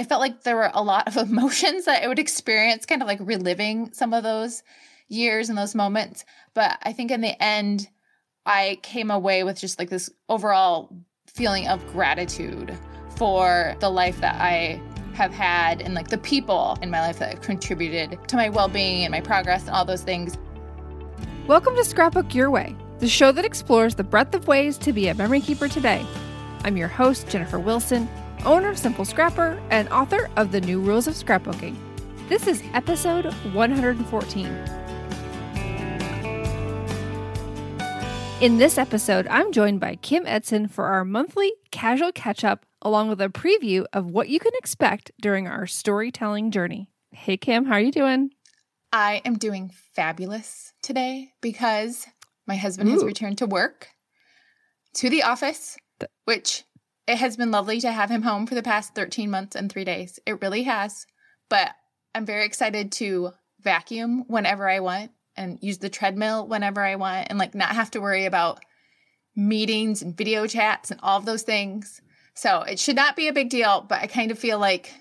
I felt like there were a lot of emotions that I would experience, kind of like reliving some of those years and those moments. But I think in the end, I came away with just like this overall feeling of gratitude for the life that I have had and like the people in my life that have contributed to my well being and my progress and all those things. Welcome to Scrapbook Your Way, the show that explores the breadth of ways to be a memory keeper today. I'm your host, Jennifer Wilson, owner of Simple Scrapper and author of The New Rules of Scrapbooking. This is episode 114. In this episode, I'm joined by Kim Edsen for our monthly casual catch up, along with a preview of what you can expect during our storytelling journey. Hey, Kim, how are you doing? I am doing fabulous today because my husband Ooh. has returned to work, to the office, which it has been lovely to have him home for the past 13 months and three days. It really has. But I'm very excited to vacuum whenever I want and use the treadmill whenever I want and like not have to worry about meetings and video chats and all of those things. So it should not be a big deal, but I kind of feel like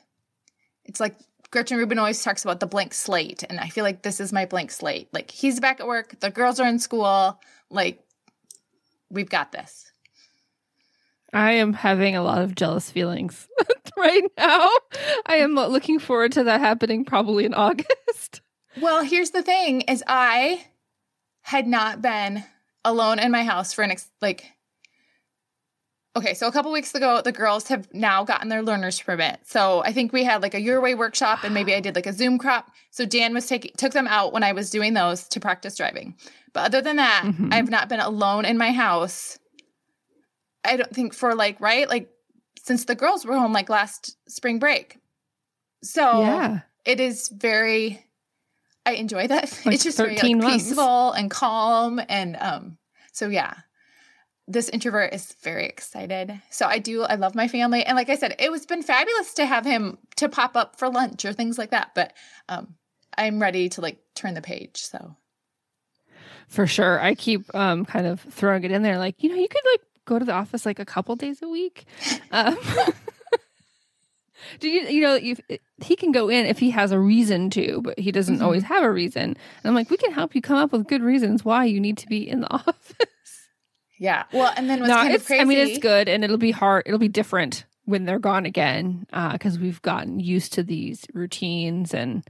it's like Gretchen Rubin always talks about the blank slate, and I feel like this is my blank slate. Like he's back at work, the girls are in school, like we've got this. I am having a lot of jealous feelings right now. I am looking forward to that happening probably in August. Well, here's the thing is I had not been alone in my house for an ex- like Okay, so a couple weeks ago, the girls have now gotten their learner's permit. So I think we had like a Your Way workshop, and maybe I did like a Zoom crop. So Dan was taking took them out when I was doing those to practice driving. But other than that, mm-hmm. I've not been alone in my house. I don't think for like right like since the girls were home like last spring break. So yeah. it is very. I enjoy that. Like it's just very like, peaceful and calm, and um. So yeah, this introvert is very excited. So I do, I love my family. And like I said, it was been fabulous to have him to pop up for lunch or things like that. But um, I'm ready to like turn the page. So for sure. I keep um, kind of throwing it in there. Like, you know, you could like go to the office like a couple days a week. Um, do you, you know, you, he can go in if he has a reason to, but he doesn't mm-hmm. always have a reason. And I'm like, we can help you come up with good reasons why you need to be in the office. Yeah. Well, and then what's no, kind of crazy. I mean, it's good, and it'll be hard. It'll be different when they're gone again, because uh, we've gotten used to these routines and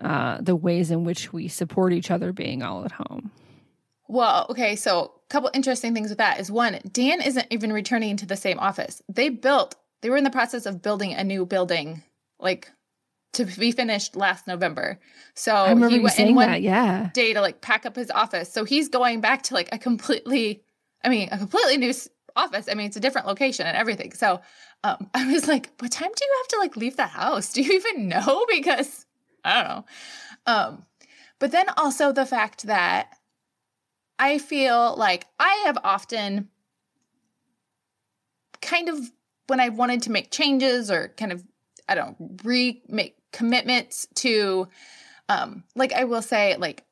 uh, the ways in which we support each other being all at home. Well, okay, so a couple interesting things with that is one, Dan isn't even returning to the same office. They built, they were in the process of building a new building, like to be finished last November. So I remember he went in one that, yeah. day to like pack up his office. So he's going back to like a completely I mean, a completely new office. I mean, it's a different location and everything. So um, I was like, what time do you have to like leave the house? Do you even know? Because I don't know. Um, but then also the fact that I feel like I have often kind of when I wanted to make changes or kind of I don't re make commitments to um like I will say like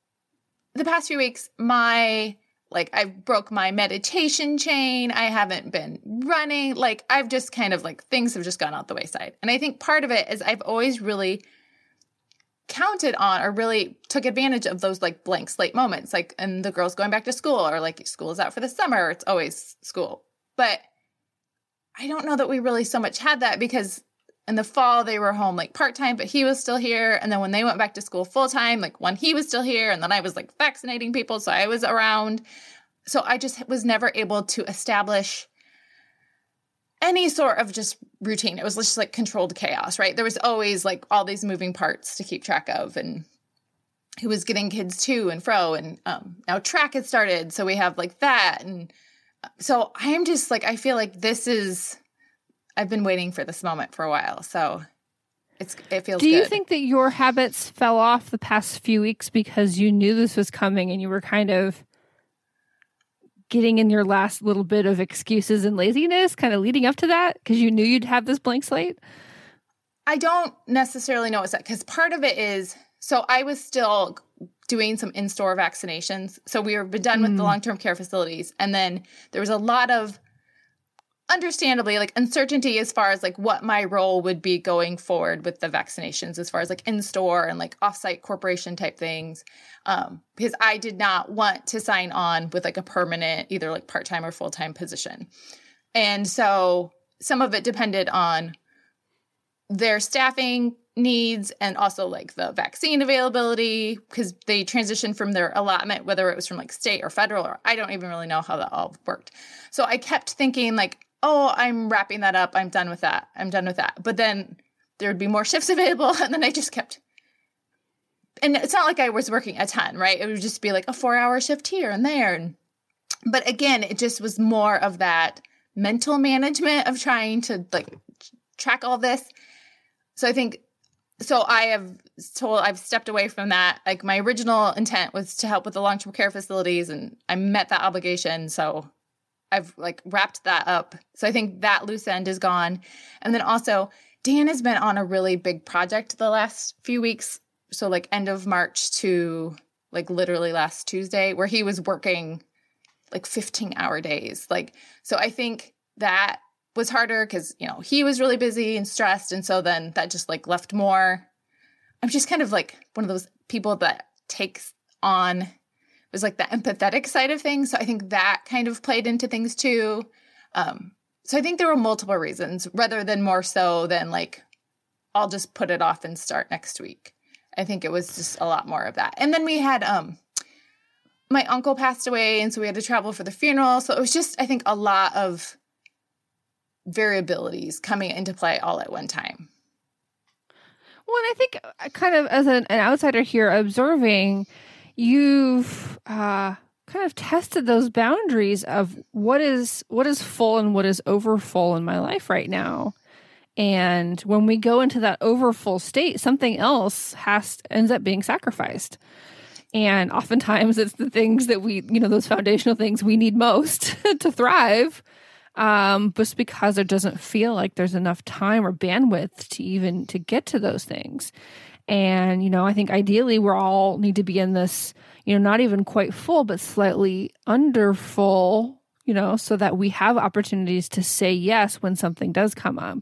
the past few weeks my like I broke my meditation chain. I haven't been running. Like I've just kind of like things have just gone out the wayside. And I think part of it is I've always really counted on or really took advantage of those like blank slate moments. Like and the girls going back to school or like school is out for the summer. It's always school. But I don't know that we really so much had that because in the fall they were home like part-time but he was still here and then when they went back to school full-time like when he was still here and then i was like vaccinating people so i was around so i just was never able to establish any sort of just routine it was just like controlled chaos right there was always like all these moving parts to keep track of and who was getting kids to and fro and um, now track had started so we have like that and uh, so i'm just like i feel like this is I've been waiting for this moment for a while, so it's it feels. Do you good. think that your habits fell off the past few weeks because you knew this was coming and you were kind of getting in your last little bit of excuses and laziness, kind of leading up to that because you knew you'd have this blank slate? I don't necessarily know what's that because part of it is so I was still doing some in-store vaccinations. So we were done with the Mm. long-term care facilities, and then there was a lot of understandably like uncertainty as far as like what my role would be going forward with the vaccinations as far as like in store and like offsite corporation type things um because i did not want to sign on with like a permanent either like part-time or full-time position. And so some of it depended on their staffing needs and also like the vaccine availability because they transitioned from their allotment whether it was from like state or federal or i don't even really know how that all worked. So i kept thinking like oh i'm wrapping that up. I'm done with that. I'm done with that. But then there would be more shifts available and then i just kept and it's not like i was working a ton right? It would just be like a four hour shift here and there. And but again it just was more of that mental management of trying to like track all this. So i think so i have told i've stepped away from that. Like my original intent was to help with the long-term care facilities and i met that obligation. So i've like wrapped that up. So i think that loose end is gone. And then also dan has been on a really big project the last few weeks. So like end of march to like literally last tuesday where he was working like 15 hour days. Like so i think that was harder because you know he was really busy and stressed. And so then that just like left more. I'm just kind of like one of those people that takes on was like the empathetic side of things. So i think that kind of played into things too. Um so i think there were multiple reasons rather than more so than like i'll just put it off and start next week. I think it was just a lot more of that. And then we had um my uncle passed away and so we had to travel for the funeral. So it was just i think a lot of variabilities coming into play all at one time. Well, and I think uh, kind of as an, an outsider here observing, you've uh, kind of tested those boundaries of what is what is full and what is overfull in my life right now. And when we go into that overfull state, something else has ends up being sacrificed. And oftentimes it's the things that we, you know, those foundational things we need most to thrive um, just because it doesn't feel like there's enough time or bandwidth to even to get to those things. And you know, I think ideally we're all need to be in this, you know, not even quite full, but slightly under full, you know, so that we have opportunities to say yes when something does come up.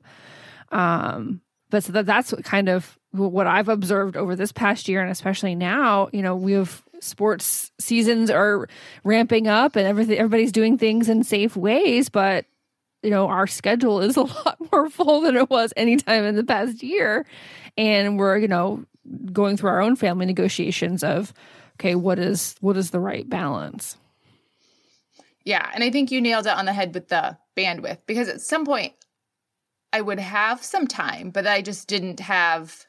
Um, but so that that's what kind of what I've observed over this past year, and especially now, you know, we have sports seasons are ramping up and everything everybody's doing things in safe ways but you know our schedule is a lot more full than it was anytime in the past year and we're you know going through our own family negotiations of okay what is what is the right balance Yeah, and I think you nailed it on the head with the bandwidth because at some point I would have some time, but I just didn't have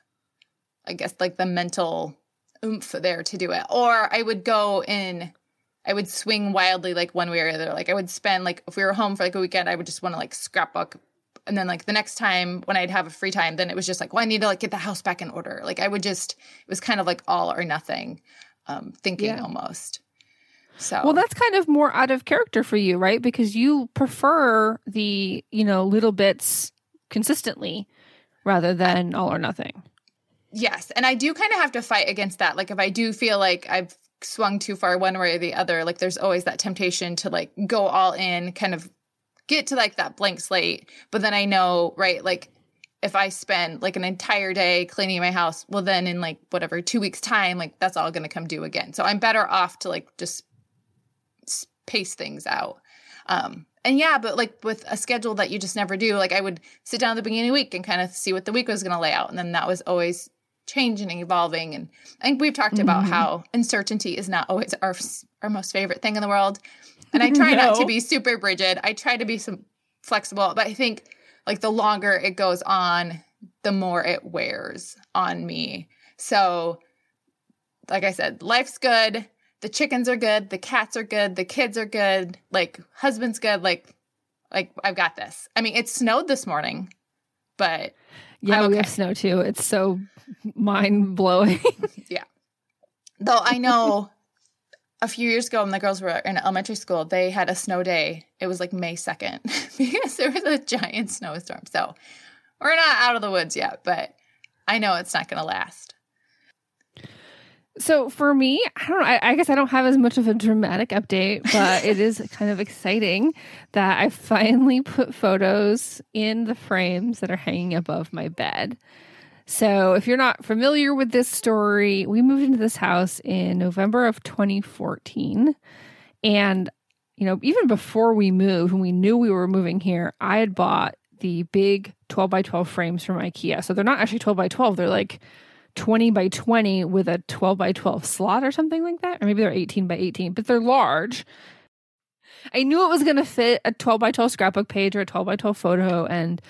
I guess like the mental oomph there to do it. Or I would go in I would swing wildly like one way or the other. Like I would spend like if we were home for like a weekend, I would just want to like scrapbook and then like the next time when I'd have a free time, then it was just like, well, I need to like get the house back in order. Like I would just it was kind of like all or nothing um thinking Yeah. almost. So well that's kind of more out of character for you right because you prefer the you know little bits consistently rather than all or nothing Yes. And I do kind of have to fight against that. Like if I do feel like I've swung too far one way or the other, like there's always that temptation to like go all in, kind of get to like that blank slate. But then I know, right, like if I spend like an entire day cleaning my house, well then in like whatever, two weeks time, like that's all gonna come due again. So I'm better off to like just pace things out. Um and yeah, but like with a schedule that you just never do, like I would sit down at the beginning of the week and kind of see what the week was going to lay out. And then that was always changing and evolving. And I think we've talked about Mm-hmm. how uncertainty is not always our, our most favorite thing in the world. And I try not to be super rigid. I try to be some flexible, but I think like the longer it goes on, the more it wears on me. So, like I said, life's good. The chickens are good. The cats are good. The kids are good. Like husband's good. Like, like I've got this. I mean, it snowed this morning, but Yeah, I'm we have snow too. It's so mind blowing. Yeah. Though I know a few years ago when the girls were in elementary school, they had a snow day. It was like May 2nd because there was a giant snowstorm. So we're not out of the woods yet, but I know it's not going to last. So for me, I don't know. I, I guess I don't have as much of a dramatic update, but it is kind of exciting that I finally put photos in the frames that are hanging above my bed. So if you're not familiar with this story, we moved into this house in November of 2014. And, you know, even before we moved, when we knew we were moving here, I had bought the big 12 by 12 frames from IKEA. So they're not actually 12 by 12, they're like 20 by 20 with a 12 by 12 slot or something like that. Or maybe they're 18 by 18, but they're large. I knew it was going to fit a 12 by 12 scrapbook page or a 12 by 12 photo. And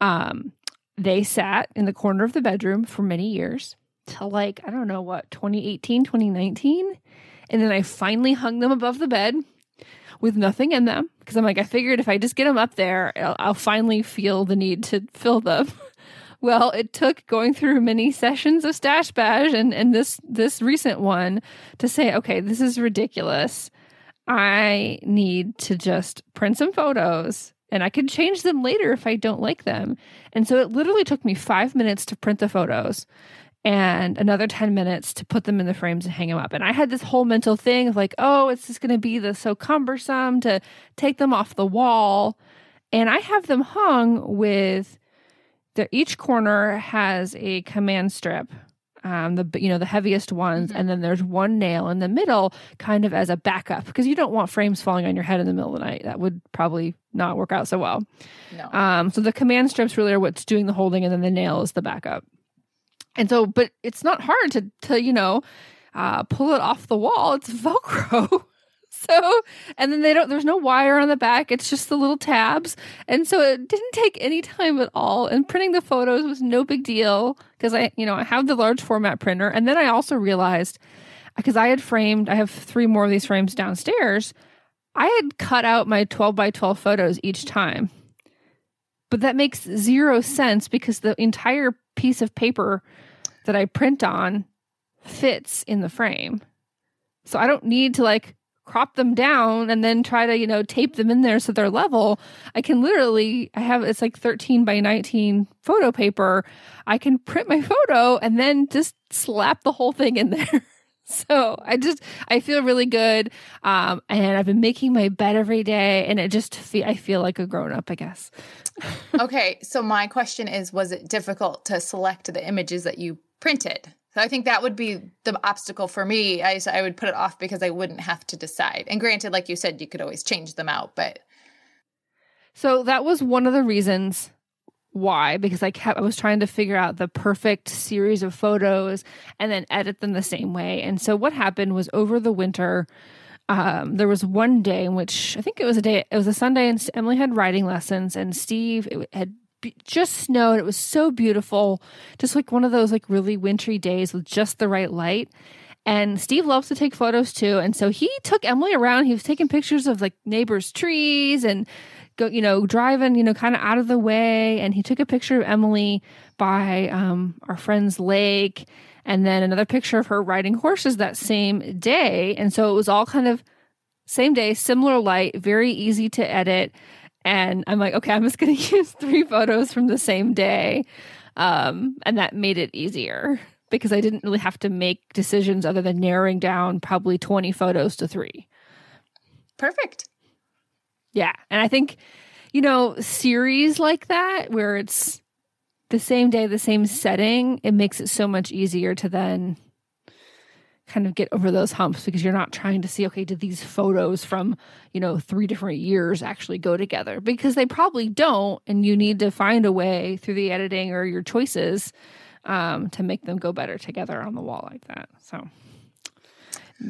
um, they sat in the corner of the bedroom for many years till like, I don't know what, 2018, 2019. And then I finally hung them above the bed with nothing in them because I'm like, I figured if I just get them up there, I'll, I'll finally feel the need to fill them. Well, it took going through many sessions of Stash Bash and, and this this recent one to say, okay, this is ridiculous. I need to just print some photos and I can change them later if I don't like them. And so it literally took me five minutes to print the photos and another 10 minutes to put them in the frames and hang them up. And I had this whole mental thing of like, oh, it's just going to be the so cumbersome to take them off the wall. And I have them hung with the each corner has a command strip. Um, the you know the heaviest ones, Mhm. and then there's one nail in the middle, kind of as a backup, because you don't want frames falling on your head in the middle of the night. That would probably not work out so well. No. Um, so the command strips really are what's doing the holding, and then the nail is the backup. And so, but it's not hard to to you know uh, pull it off the wall. It's Velcro. so, and then they don't. There's no wire on the back. It's just the little tabs. And so it didn't take any time at all. And printing the photos was no big deal because I, you know, I have the large format printer. And then I also realized because I had framed, I have three more of these frames downstairs. I had cut out my 12 by 12 photos each time. But that makes zero sense because the entire piece of paper that I print on fits in the frame. So I don't need to like crop them down and then try to, you know, tape them in there so they're level. I can literally, I have, it's like 13 by 19 photo paper. I can print my photo and then just slap the whole thing in there. So I just I feel really good, um, and I've been making my bed every day, and it just fe- I feel like a grown up, I guess. okay, so my question is was it difficult to select the images that you printed? So I think that would be the obstacle for me. I I would put it off because I wouldn't have to decide. And granted, like you said, you could always change them out, but So that was one of the reasons why because I kept I was trying to figure out the perfect series of photos and then edit them the same way. And so what happened was over the winter um, there was one day in which I think it was a day it was a Sunday and Emily had writing lessons and Steve had just snowed. It was so beautiful, just like one of those like really wintry days with just the right light. And Steve loves to take photos too. And so he took Emily around. He was taking pictures of like neighbors' trees and go, you know, driving, you know, kind of out of the way. And he took a picture of Emily by um, our friend's lake and then another picture of her riding horses that same day. And so it was all kind of same day, similar light, very easy to edit. And I'm like, okay, I'm just going to use three photos from the same day. Um, and that made it easier because I didn't really have to make decisions other than narrowing down probably 20 photos to three. perfect. Yeah. And I think, you know, series like that where it's the same day, the same setting, it makes it so much easier to then, kind of get over those humps because you're not trying to see okay did these photos from you know three different years actually go together? Because they probably don't and you need to find a way through the editing or your choices um, to make them go better together on the wall like that. So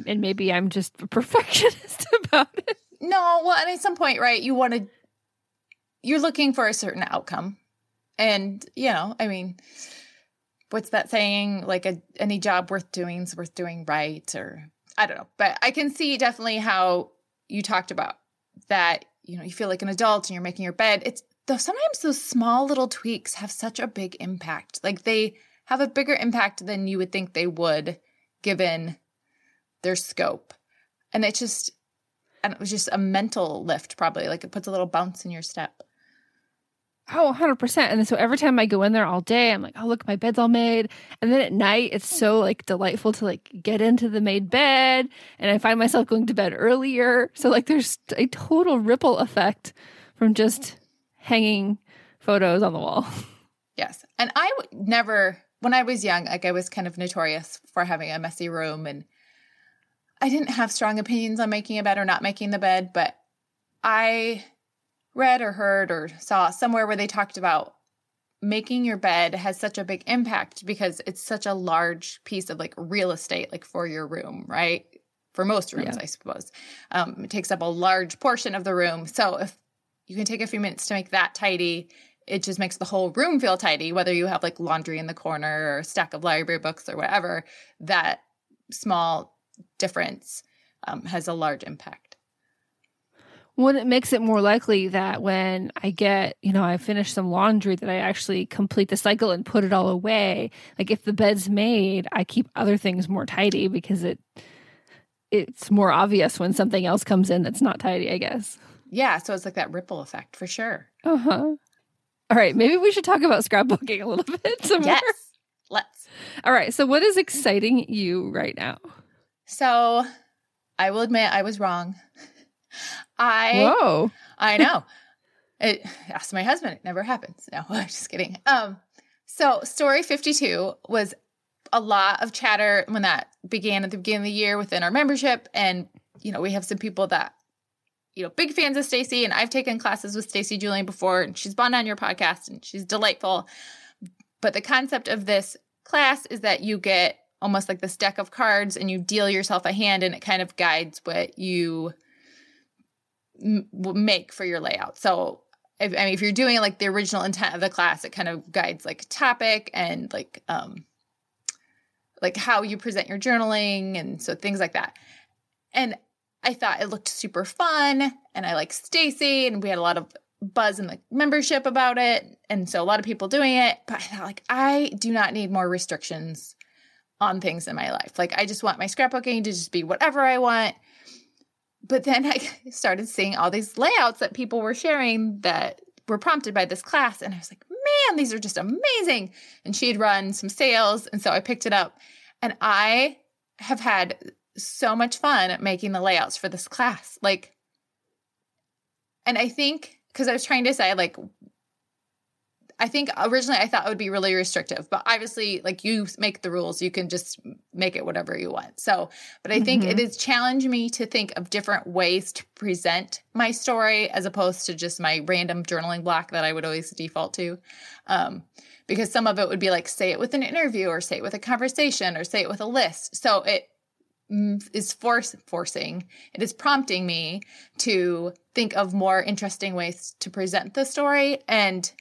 and maybe i'm just a perfectionist about it. No well and at some point right you want to you're looking for a certain outcome. And you know i mean what's that saying? Like a any job worth doing is worth doing right, or I don't know. But I can see definitely how you talked about that. You know, you feel like an adult and you're making your bed. It's though sometimes those small little tweaks have such a big impact. Like they have a bigger impact than you would think they would, given their scope. And it's just, and it was just a mental lift, probably. Like it puts a little bounce in your step. Oh, 100%. And so every time I go in there all day, I'm like, oh, look, my bed's all made. And then at night, it's so like delightful to like get into the made bed. And I find myself going to bed earlier. So like there's a total ripple effect from just hanging photos on the wall. Yes. And I would never, when I was young, like I was kind of notorious for having a messy room. And I didn't have strong opinions on making a bed or not making the bed, but I read or heard or saw somewhere where they talked about making your bed has such a big impact because it's such a large piece of like real estate like for your room right? For most rooms yeah. i suppose. Um, it takes up a large portion of the room. So if you can take a few minutes to make that tidy it just makes the whole room feel tidy whether you have like laundry in the corner or a stack of library books or whatever that small difference um, has a large impact well, it makes it more likely that when I get, you know, I finish some laundry, that I actually complete the cycle and put it all away. Like if the bed's made, I keep other things more tidy because it it's more obvious when something else comes in that's not tidy, I guess. Yeah, so it's like that ripple effect for sure. Uh huh. All right, maybe we should talk about scrapbooking a little bit some yes, more. let's. All right, so what is exciting you right now? So, I will admit I was wrong. I Whoa. I know. It asked my husband. It never happens. No, I'm just kidding. Um, so story 52 was a lot of chatter when that began at the beginning of the year within our membership. And, you know, we have some people that, you know, big fans of Stacy, and I've taken classes with Stacy Julian before, and she's been on your podcast and she's delightful. But the concept of this class is that you get almost like this deck of cards and you deal yourself a hand and it kind of guides what you make for your layout. So if, I mean, if you're doing like the original intent of the class, it kind of guides like topic and like um like how you present your journaling and so things like that. And I thought it looked super fun and I like Stacy and we had a lot of buzz in the membership about it and so a lot of people doing it, but I thought like I do not need more restrictions on things in my life. Like I just want my scrapbooking to just be whatever I want but then I started seeing all these layouts that people were sharing that were prompted by this class. And I was like, man, these are just amazing. And she had run some sales. And so I picked it up. And I have had so much fun making the layouts for this class. Like, and I think because I was trying to say, like, I think originally I thought it would be really restrictive, but obviously, like you make the rules, you can just make it whatever you want. So, but I think mm-hmm. it has challenged me to think of different ways to present my story as opposed to just my random journaling block that I would always default to. Um, because some of it would be like say it with an interview or say it with a conversation or say it with a list. So it is force forcing it is prompting me to think of more interesting ways to present the story and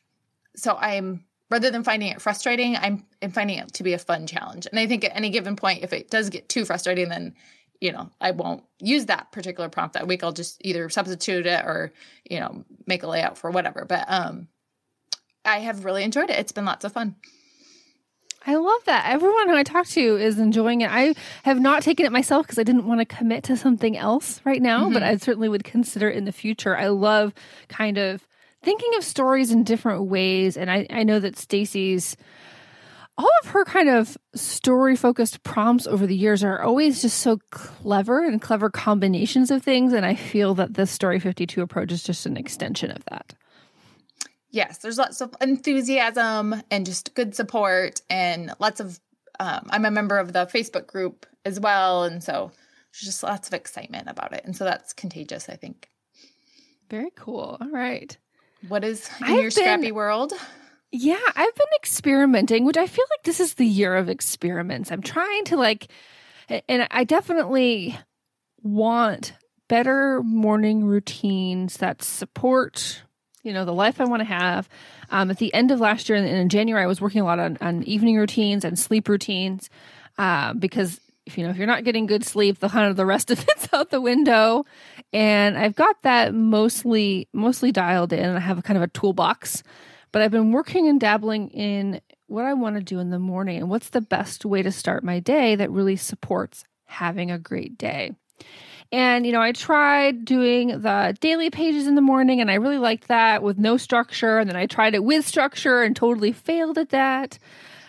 so I'm rather than finding it frustrating, I'm, I'm finding it to be a fun challenge. And I think at any given point, if it does get too frustrating, then you know I won't use that particular prompt that week. I'll just either substitute it or you know make a layout for whatever. But um, I have really enjoyed it. It's been lots of fun. I love that. Everyone who I talk to is enjoying it. I have not taken it myself because I didn't want to commit to something else right now, mm-hmm. but I certainly would consider it in the future. I love kind of thinking of stories in different ways. And I, I know that Stacy's all of her kind of story focused prompts over the years are always just so clever and clever combinations of things. And I feel that this Story 52 approach is just an extension of that. Yes, there's lots of enthusiasm and just good support and lots of. Um, I'm a member of the Facebook group as well. And so there's just lots of excitement about it. And so that's contagious, I think. Very cool. All right. What is in I've your been- scrappy world? Yeah, I've been experimenting, which I feel like this is the year of experiments. I'm trying to like, and I definitely want better morning routines that support, you know, the life I want to have. Um, at the end of last year and in January, I was working a lot on, on evening routines and sleep routines uh, because if you know if you're not getting good sleep, the kind of the rest of it's out the window. And I've got that mostly mostly dialed in. I have a kind of a toolbox but I've been working and dabbling in what I want to do in the morning and what's the best way to start my day that really supports having a great day. And, you know, I tried doing the daily pages in the morning and I really liked that with no structure. And then I tried it with structure and totally failed at that.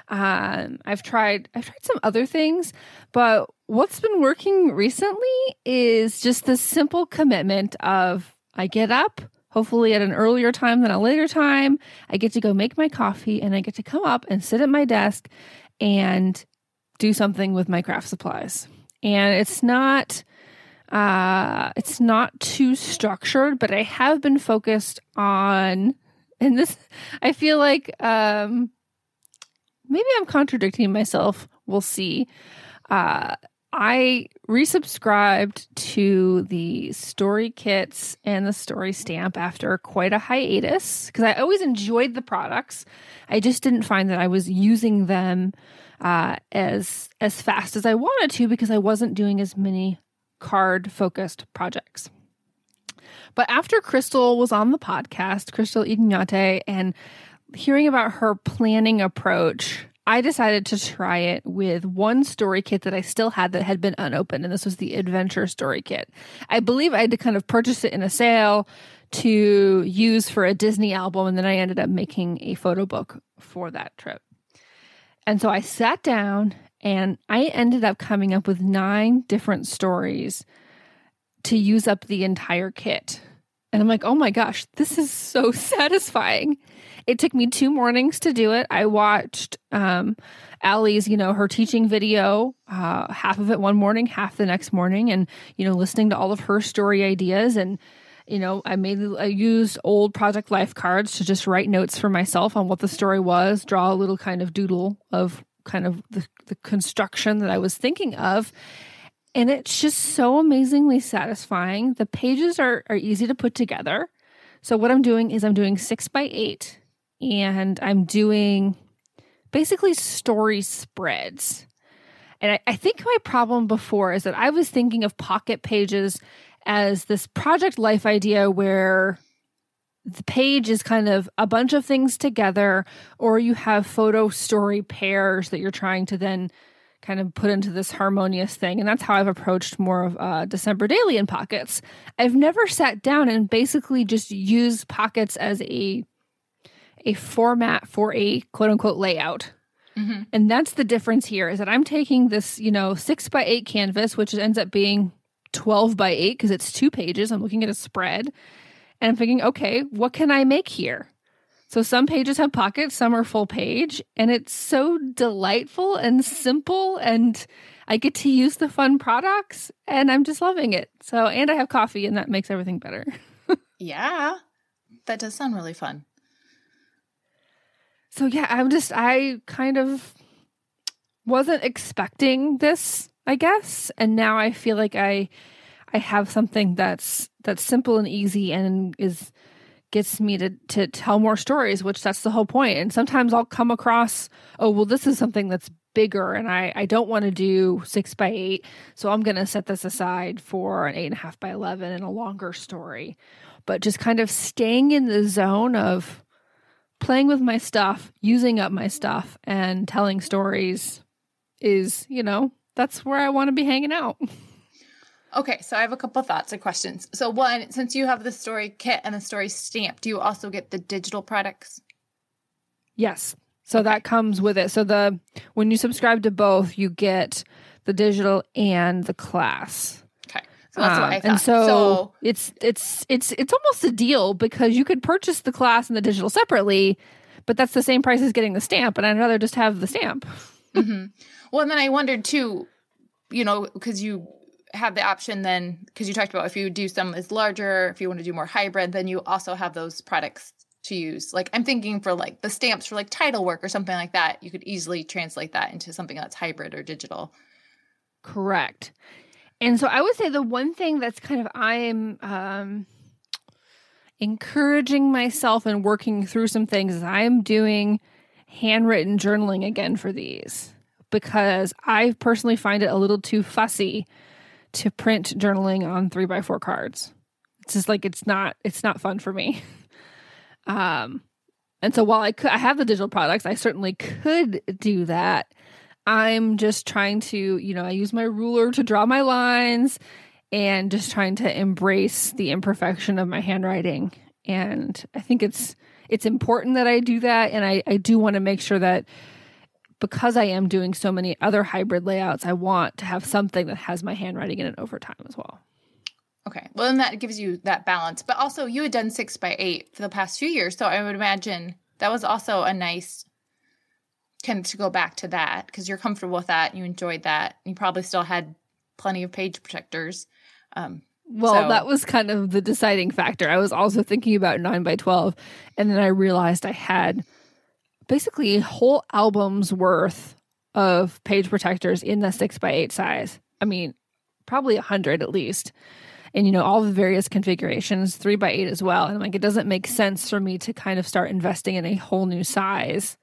Um, I've tried, I've tried some other things, but what's been working recently is just the simple commitment of I get up, hopefully at an earlier time than a later time. I get to go make my coffee and I get to come up and sit at my desk and do something with my craft supplies. And it's not uh it's not too structured, but I have been focused on and this I feel like um maybe I'm contradicting myself. We'll see. Uh I resubscribed to the story kits and the story stamp after quite a hiatus because I always enjoyed the products. I just didn't find that I was using them uh, as as fast as I wanted to because I wasn't doing as many card focused projects. But after Crystal was on the podcast, Crystal Ignate, and hearing about her planning approach, I decided to try it with one story kit that I still had that had been unopened, and this was the Adventure Story Kit. I believe I had to kind of purchase it in a sale to use for a Disney album, and then I ended up making a photo book for that trip. And so I sat down and I ended up coming up with nine different stories to use up the entire kit. And I'm like, oh my gosh, this is so satisfying. It took me two mornings to do it. I watched um, Ali's, you know, her teaching video, uh, half of it one morning, half the next morning, and, you know, listening to all of her story ideas. And, you know, I made, I used old Project Life cards to just write notes for myself on what the story was, draw a little kind of doodle of kind of the, the construction that I was thinking of. And it's just so amazingly satisfying. The pages are, are easy to put together. So, what I'm doing is I'm doing six by eight and I'm doing basically story spreads. And I, I, think my problem before is that I was thinking of pocket pages as this project life idea where the page is kind of a bunch of things together, or you have photo story pairs that you're trying to then kind of put into this harmonious thing. And that's how I've approached more of uh, December Daily in Pockets. I've never sat down and basically just used Pockets as a a format for a quote unquote layout. Mm-hmm. And that's the difference here is that I'm taking this, you know, six by eight canvas, which ends up being 12 by eight because it's two pages. I'm looking at a spread and I'm thinking, okay, what can I make here? So some pages have pockets, some are full page, and it's so delightful and simple and I get to use the fun products and I'm just loving it. So and I have coffee and that makes everything better. yeah. That does sound really fun. So yeah, I'm just I kind of wasn't expecting this, I guess, and now I feel like I I have something that's that's simple and easy and is gets me to to tell more stories, which that's the whole point. And sometimes I'll come across, oh well, this is something that's bigger, and I I don't want to do six by eight, so I'm gonna set this aside for an eight and a half by eleven and a longer story. But just kind of staying in the zone of playing with my stuff, using up my stuff, and telling stories is, you know, that's where I want to be hanging out. Okay, so I have a couple thoughts and questions. So, one, since you have the story kit and the story stamp, do you also get the digital products? Yes. So okay. that comes with it. So the when you subscribe to both, you get the digital and the class. So that's um, what I thought. And so, so it's it's it's it's almost a deal because you could purchase the class and the digital separately, but that's the same price as getting the stamp, and I'd rather just have the stamp. mm-hmm. Well, and then I wondered too you know, because you have the option then, because you talked about if you do some is larger, if you want to do more hybrid, then you also have those products to use. Like I'm thinking for like the stamps for like title work or something like that, you could easily translate that into something that's hybrid or digital. Correct. And so I would say the one thing that's kind of I'm um encouraging myself and working through some things is I'm doing handwritten journaling again for these because I personally find it a little too fussy to print journaling on three by four cards. It's just like it's not it's not fun for me. Um, and so while I could I have the digital products, I certainly could do that. I'm just trying to, you know, I use my ruler to draw my lines and just trying to embrace the imperfection of my handwriting. And I think it's it's important that I do that and I, I do want to make sure that because I am doing so many other hybrid layouts, I want to have something that has my handwriting in it over time as well. Okay. Well, then that gives you that balance. But also, you had done six by eight for the past few years. So I would imagine that was also a nice kind of to go back to that because you're comfortable with that. You enjoyed that. You probably still had plenty of page protectors. Um, well, so. that was kind of the deciding factor. I was also thinking about 9 by 12 and then I realized I had basically a whole album's worth of page protectors in the 6 by 8 size. I mean, probably a 100 at least. And you know, all the various configurations, 3 by 8 as well. And like it doesn't make sense for me to kind of start investing in a whole new size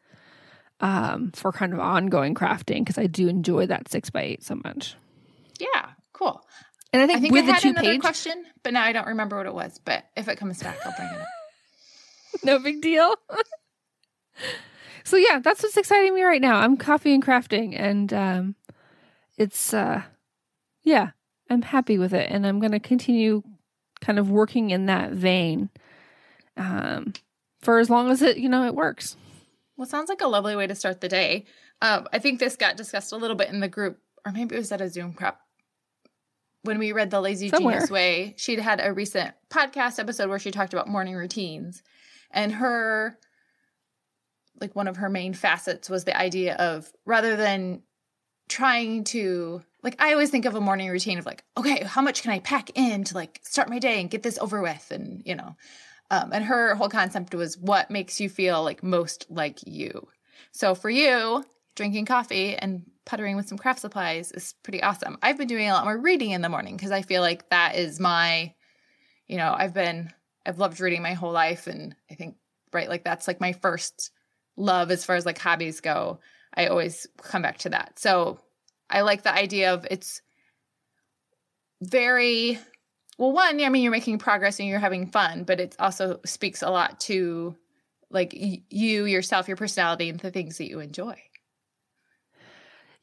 um, for kind of ongoing crafting because I do enjoy that 6 by 8 so much. Yeah, cool. And I think, I think with I had the two another page question, but now I don't remember what it was. But if it comes back, I'll bring it up. no big deal. so yeah, that's what's exciting me right now. I'm coffee and crafting, and um, it's uh, yeah, I'm happy with it, and I'm going to continue kind of working in that vein um, for as long as it you know it works. Well, sounds like a lovely way to start the day. Um, I think this got discussed a little bit in the group, or maybe it was at a Zoom prep when we read The Lazy Somewhere. Genius Way, she'd had a recent podcast episode where she talked about morning routines. And her, like, one of her main facets was the idea of rather than trying to, like, I always think of a morning routine of, like, okay, how much can I pack in to, like, start my day and get this over with? And, you know, um, and her whole concept was what makes you feel like most like you. So for you, drinking coffee and puttering with some craft supplies is pretty awesome. I've been doing a lot more reading in the morning because I feel like that is my, you know, I've been, I've loved reading my whole life. And I think, right, like that's like my first love as far as like hobbies go. I always come back to that. So I like the idea of it's very, well, one, I mean, you're making progress and you're having fun, but it also speaks a lot to like you, yourself, your personality, and the things that you enjoy.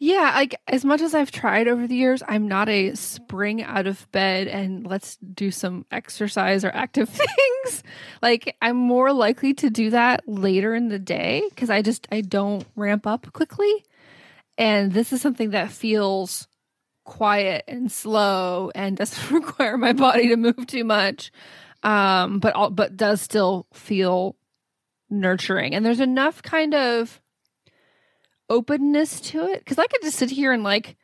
Yeah, like as much as I've tried over the years, I'm not a spring out of bed and let's do some exercise or active things. like I'm more likely to do that later in the day because I just I don't ramp up quickly. And this is something that feels quiet and slow and doesn't require my body to move too much. Um, but all, but does still feel nurturing. And there's enough kind of openness to it because I could just sit here and like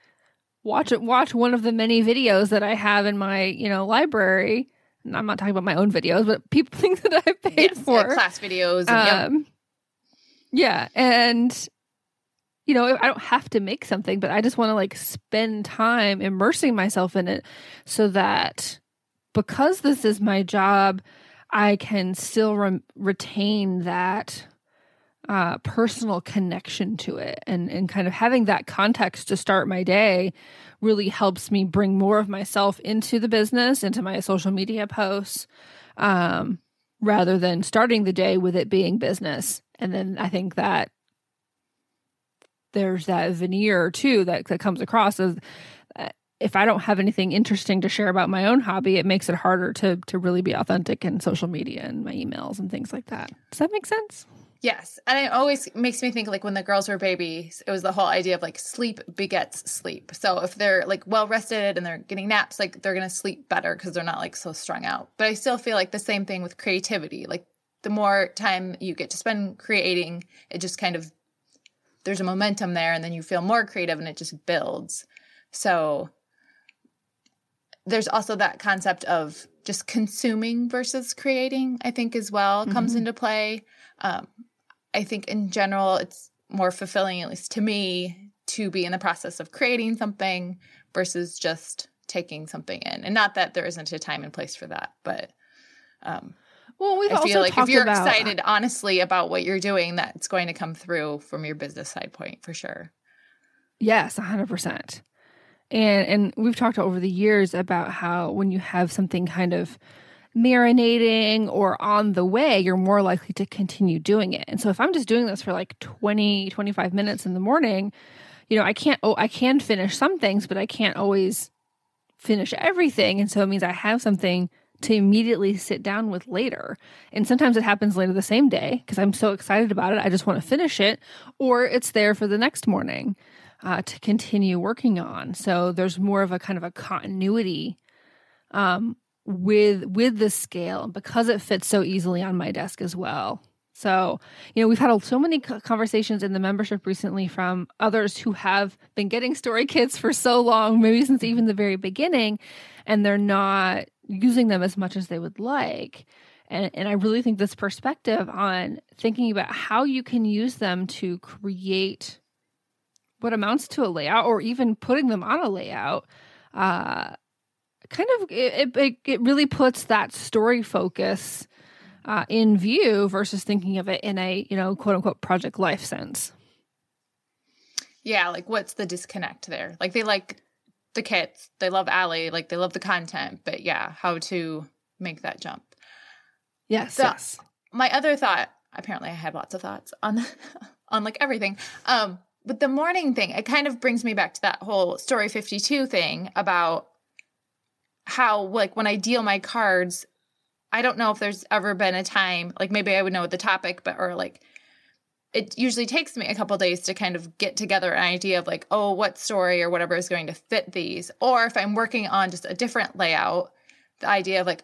watch it, watch one of the many videos that I have in my you know library. And I'm not talking about my own videos, but people things that I've paid yes, for class videos. And, um, yeah, and you know I don't have to make something, but I just want to like spend time immersing myself in it so that because this is my job, I can still re- retain that uh, personal connection to it and, and kind of having that context to start my day really helps me bring more of myself into the business, into my social media posts, um, rather than starting the day with it being business. And then I think that there's that veneer too that, that comes across as uh, if I don't have anything interesting to share about my own hobby, it makes it harder to to really be authentic in social media and my emails and things like that. Does that make sense? Yes. And it always makes me think like when the girls were babies, it was the whole idea of like sleep begets sleep. So if they're like well rested and they're getting naps, like they're going to sleep better because they're not like so strung out. But I still feel like the same thing with creativity. Like the more time you get to spend creating, it just kind of, there's a momentum there and then you feel more creative and it just builds. So there's also that concept of just consuming versus creating, I think, as well mm-hmm. comes into play. Um, I think in general, it's more fulfilling, at least to me, to be in the process of creating something versus just taking something in. And not that there isn't a time and place for that, but um, well, we've I feel like if you're about, excited, honestly, about what you're doing, that's going to come through from your business side point for sure. Yes, hundred percent. And and we've talked over the years about how when you have something kind of marinating or on the way, you're more likely to continue doing it. And so if I'm just doing this for like 20, 25 minutes in the morning, you know, I can't oh I can finish some things, but I can't always finish everything. And so it means I have something to immediately sit down with later. And sometimes it happens later the same day because I'm so excited about it. I just want to finish it, or it's there for the next morning uh, to continue working on. So there's more of a kind of a continuity um, with with the scale because it fits so easily on my desk as well. So, you know, we've had so many conversations in the membership recently from others who have been getting story kits for so long, maybe since even the very beginning, and they're not using them as much as they would like. And, and I really think this perspective on thinking about how you can use them to create what amounts to a layout or even putting them on a layout uh, kind of it, it, it really puts that story focus uh, in view versus thinking of it in a you know quote unquote project life sense yeah like what's the disconnect there like they like the kits they love Ali like they love the content but yeah how to make that jump. Yes so yes. my other thought apparently i had lots of thoughts on on like everything. Um but the morning thing it kind of brings me back to that whole story 52 thing about how like when i deal my cards I don't know if there's ever been a time, like maybe I would know the topic, but or like it usually takes me a couple days to kind of get together an idea of like, oh, what story or whatever is going to fit these. Or if I'm working on just a different layout, the idea of like,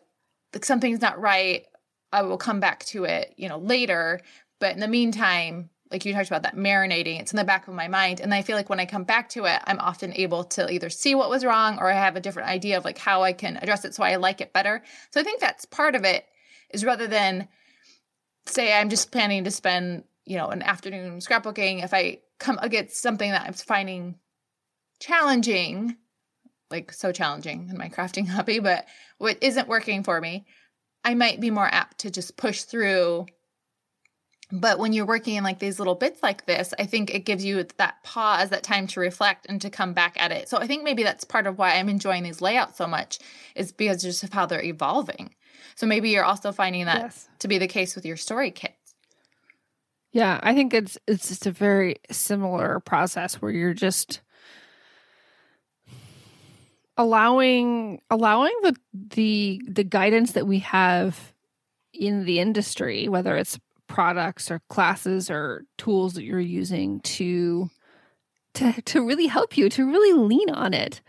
like something's not right, I will come back to it, you know, later. But in the meantime, like you talked about that marinating it's in the back of my mind and i feel like when i come back to it i'm often able to either see what was wrong or i have a different idea of like how i can address it so i like it better so i think that's part of it is rather than say i'm just planning to spend you know an afternoon scrapbooking if i come against something that i'm finding challenging like so challenging in my crafting hobby but what isn't working for me i might be more apt to just push through but when you're working in like these little bits like this, I think it gives you that pause, that time to reflect and to come back at it. So I think maybe that's part of why I'm enjoying these layouts so much is because just of how they're evolving. So maybe you're also finding that yes. to be the case with your story kits. Yeah, I think it's it's just a very similar process where you're just allowing allowing the the the guidance that we have in the industry, whether it's products or classes or tools that you're using to to to really help you to really lean on it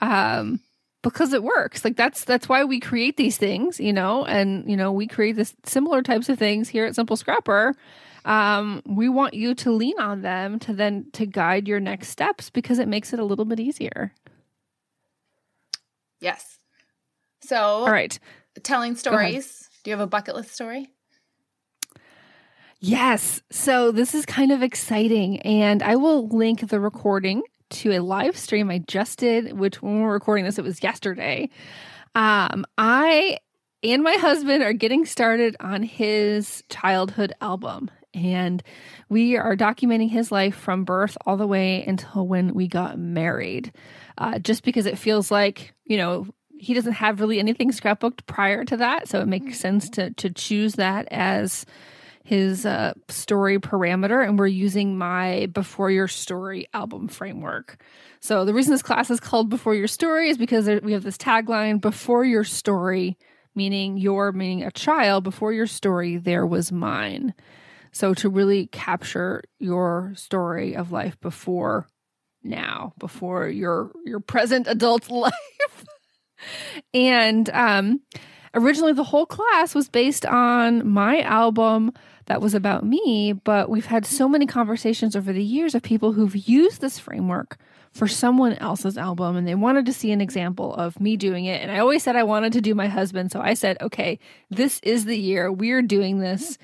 um because it works. Like that's that's why we create these things you know and you know we create this similar types of things here at simple scrapper um we want you to lean on them to then to guide your next steps because it makes it a little bit easier yes so all right telling stories do you have a bucket list story Yes. So this is kind of exciting. And I will link the recording to a live stream I just did, which when we're recording this, it was yesterday. Um, I and my husband are getting started on his childhood album. And we are documenting his life from birth all the way until when we got married. Uh, just because it feels like, you know, he doesn't have really anything scrapbooked prior to that. So it makes sense to to choose that as his uh, story parameter, and we're using my Before Your Story album framework. So the reason this class is called Before Your Story is because there, we have this tagline Before Your Story, meaning your, meaning a child, before your story, there was mine. So to really capture your story of life before now, before your your present adult life. and um originally the whole class was based on my album that was about me, but we've had so many conversations over the years of people who've used this framework for someone else's album and they wanted to see an example of me doing it. And I always said I wanted to do my husband. So I said, okay, this is the year we're doing this.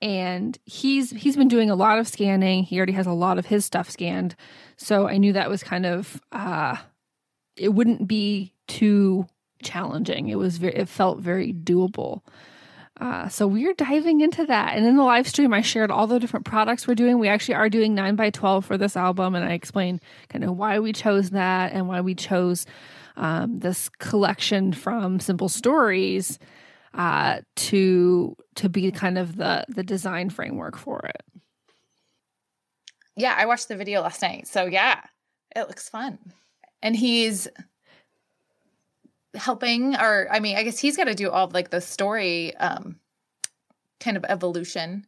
And he's he's been doing a lot of scanning. He already has a lot of his stuff scanned. So I knew that was kind of uh it wouldn't be too challenging. It was very it felt very doable. Uh, so we're diving into that. And in the live stream, I shared all the different products we're doing. We actually are doing 9 by 12 for this album, and I explained kind of why we chose that and why we chose um, this collection from Simple Stories uh, to to be kind of the the design framework for it. Yeah, I watched the video last night. So yeah, it looks fun. And he's helping or i mean i guess he's got to do all of, like the story um kind of evolution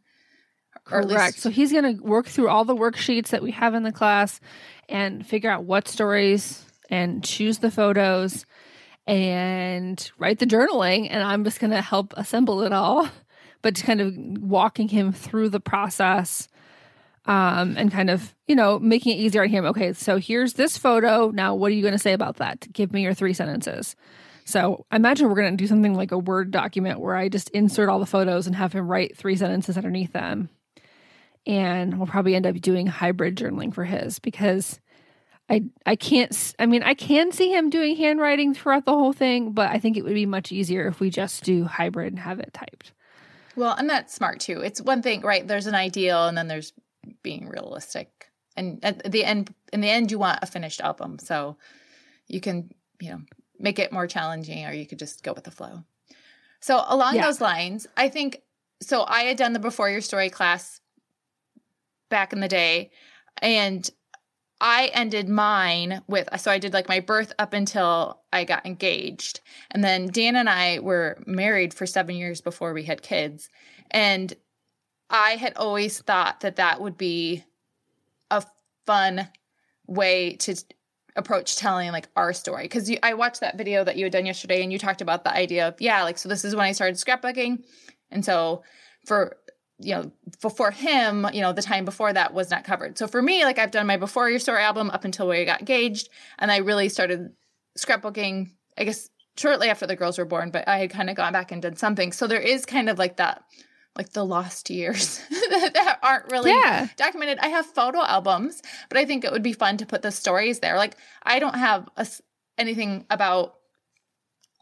correct least... so he's going to work through all the worksheets that we have in the class and figure out what stories and choose the photos and write the journaling and i'm just going to help assemble it all but just kind of walking him through the process um, and kind of, you know, making it easier on him. Okay, so here's this photo. Now, what are you going to say about that? Give me your three sentences. So I imagine we're going to do something like a Word document where I just insert all the photos and have him write three sentences underneath them. And we'll probably end up doing hybrid journaling for his because I I can't I mean I can see him doing handwriting throughout the whole thing, but I think it would be much easier if we just do hybrid and have it typed. Well, and that's smart too. It's one thing, right? There's an ideal and then there's being realistic. And at the end, in the end, you want a finished album, so you can, you know, make it more challenging, or you could just go with the flow. So along yeah. those lines, I think so. I had done the before your story class back in the day, and I ended mine with so I did like my birth up until I got engaged. And then Dan and I were married for 7 years before we had kids. And I had always thought that that would be a fun way to approach telling like our story because I watched that video that you had done yesterday and you talked about the idea of yeah like so this is when I started scrapbooking and so for you know before him you know the time before that was not covered so for me like I've done my before your story album up until we got engaged and I really started scrapbooking I guess shortly after the girls were born but I had kind of gone back and done something so there is kind of like that like the lost years that aren't really yeah. documented. I have photo albums, but I think it would be fun to put the stories there. Like I don't have a, anything about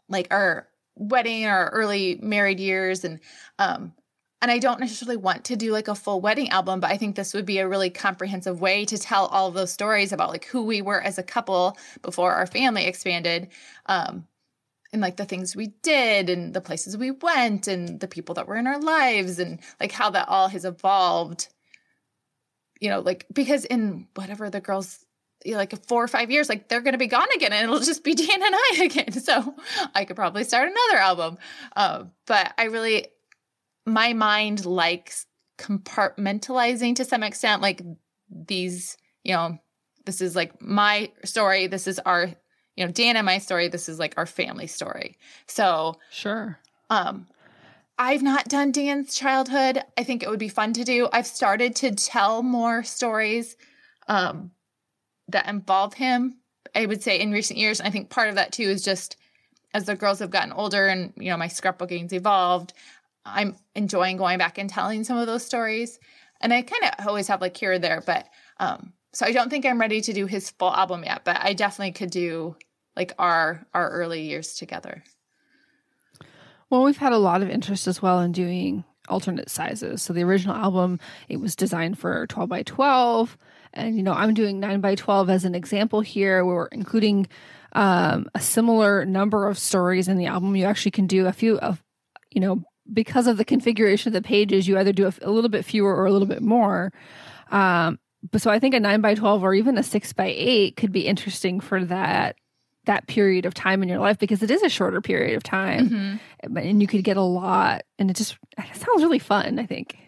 like our wedding or early married years and um and I don't necessarily want to do like a full wedding album, but I think this would be a really comprehensive way to tell all of those stories about like who we were as a couple before our family expanded. Um, and like the things we did and the places we went and the people that were in our lives and like how that all has evolved you know like because in whatever the girls you know, like four or five years like they're going to be gone again and it'll just be dan and i again so i could probably start another album uh, but i really my mind likes compartmentalizing to some extent like these you know this is like my story this is our you know, Dan and my story, this is like our family story. So, sure. Um, I've not done Dan's childhood. I think it would be fun to do. I've started to tell more stories um, that involve him. I would say in recent years. And I think part of that too is just as the girls have gotten older and you know my scrapbooking's evolved. I'm enjoying going back and telling some of those stories, and I kind of always have like here or there. But um, so I don't think I'm ready to do his full album yet. But I definitely could do like our our early years together. Well, we've had a lot of interest as well in doing alternate sizes. So the original album, it was designed for 12 by 12. And, you know, I'm doing 9 by 12 as an example here. Where we're including um, a similar number of stories in the album. You actually can do a few of, you know, because of the configuration of the pages, you either do a, a little bit fewer or a little bit more. Um, but so I think a 9 by 12 or even a 6 by 8 could be interesting for that that period of time in your life because it is a shorter period of time mm-hmm. and you could get a lot and it just it sounds really fun i think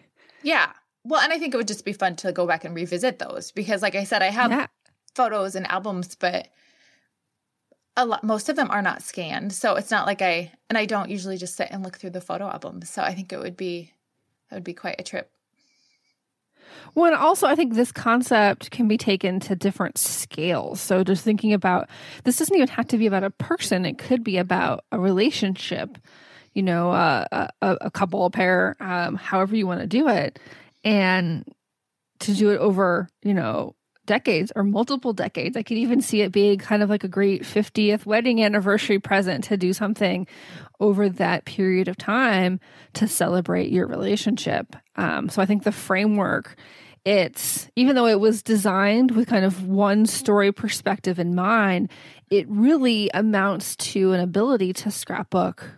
yeah well and i think it would just be fun to go back and revisit those because like i said i have yeah. photos and albums but a lot most of them are not scanned so it's not like i and i don't usually just sit and look through the photo albums so i think it would be that would be quite a trip Well, and also, I think this concept can be taken to different scales. So, just thinking about this doesn't even have to be about a person, it could be about a relationship, you know, uh, a, a couple, a pair, um, however you want to do it. And to do it over, you know, decades or multiple decades. I could even see it being kind of like a great 50th wedding anniversary present to do something over that period of time to celebrate your relationship. Um, so I think the framework, it's even though it was designed with kind of one story perspective in mind, it really amounts to an ability to scrapbook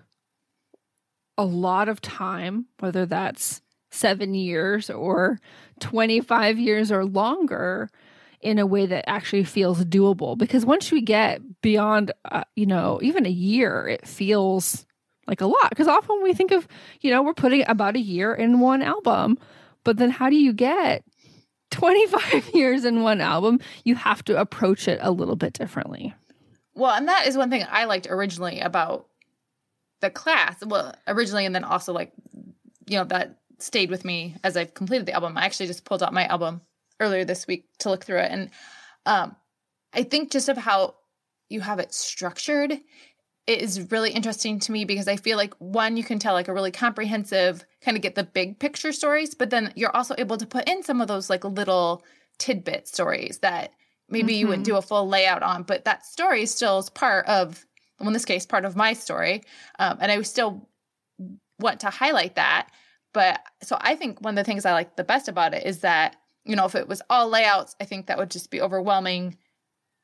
a lot of time, whether that's seven years or 25 years or longer in a way that actually feels doable. Because once we get beyond uh, you know even a year it feels like a lot. Because often we think of you know we're putting about a year in one album but then how do you get 25 years in one album? You have to approach it a little bit differently. Well and that is one thing i liked originally about the class. Well originally and then also like you know that stayed with me as i've completed the album. I actually just pulled out my album earlier this week to look through it. And um, I think just of how you have it structured it is really interesting to me because I feel like one, you can tell like a really comprehensive, kind of get the big picture stories, but then you're also able to put in some of those like little tidbit stories that maybe mm-hmm. you wouldn't do a full layout on, but that story still is part of, well, in this case, part of my story. Um, and I still want to highlight that. But so I think one of the things I like the best about it is that you know, if it was all layouts, I think that would just be overwhelming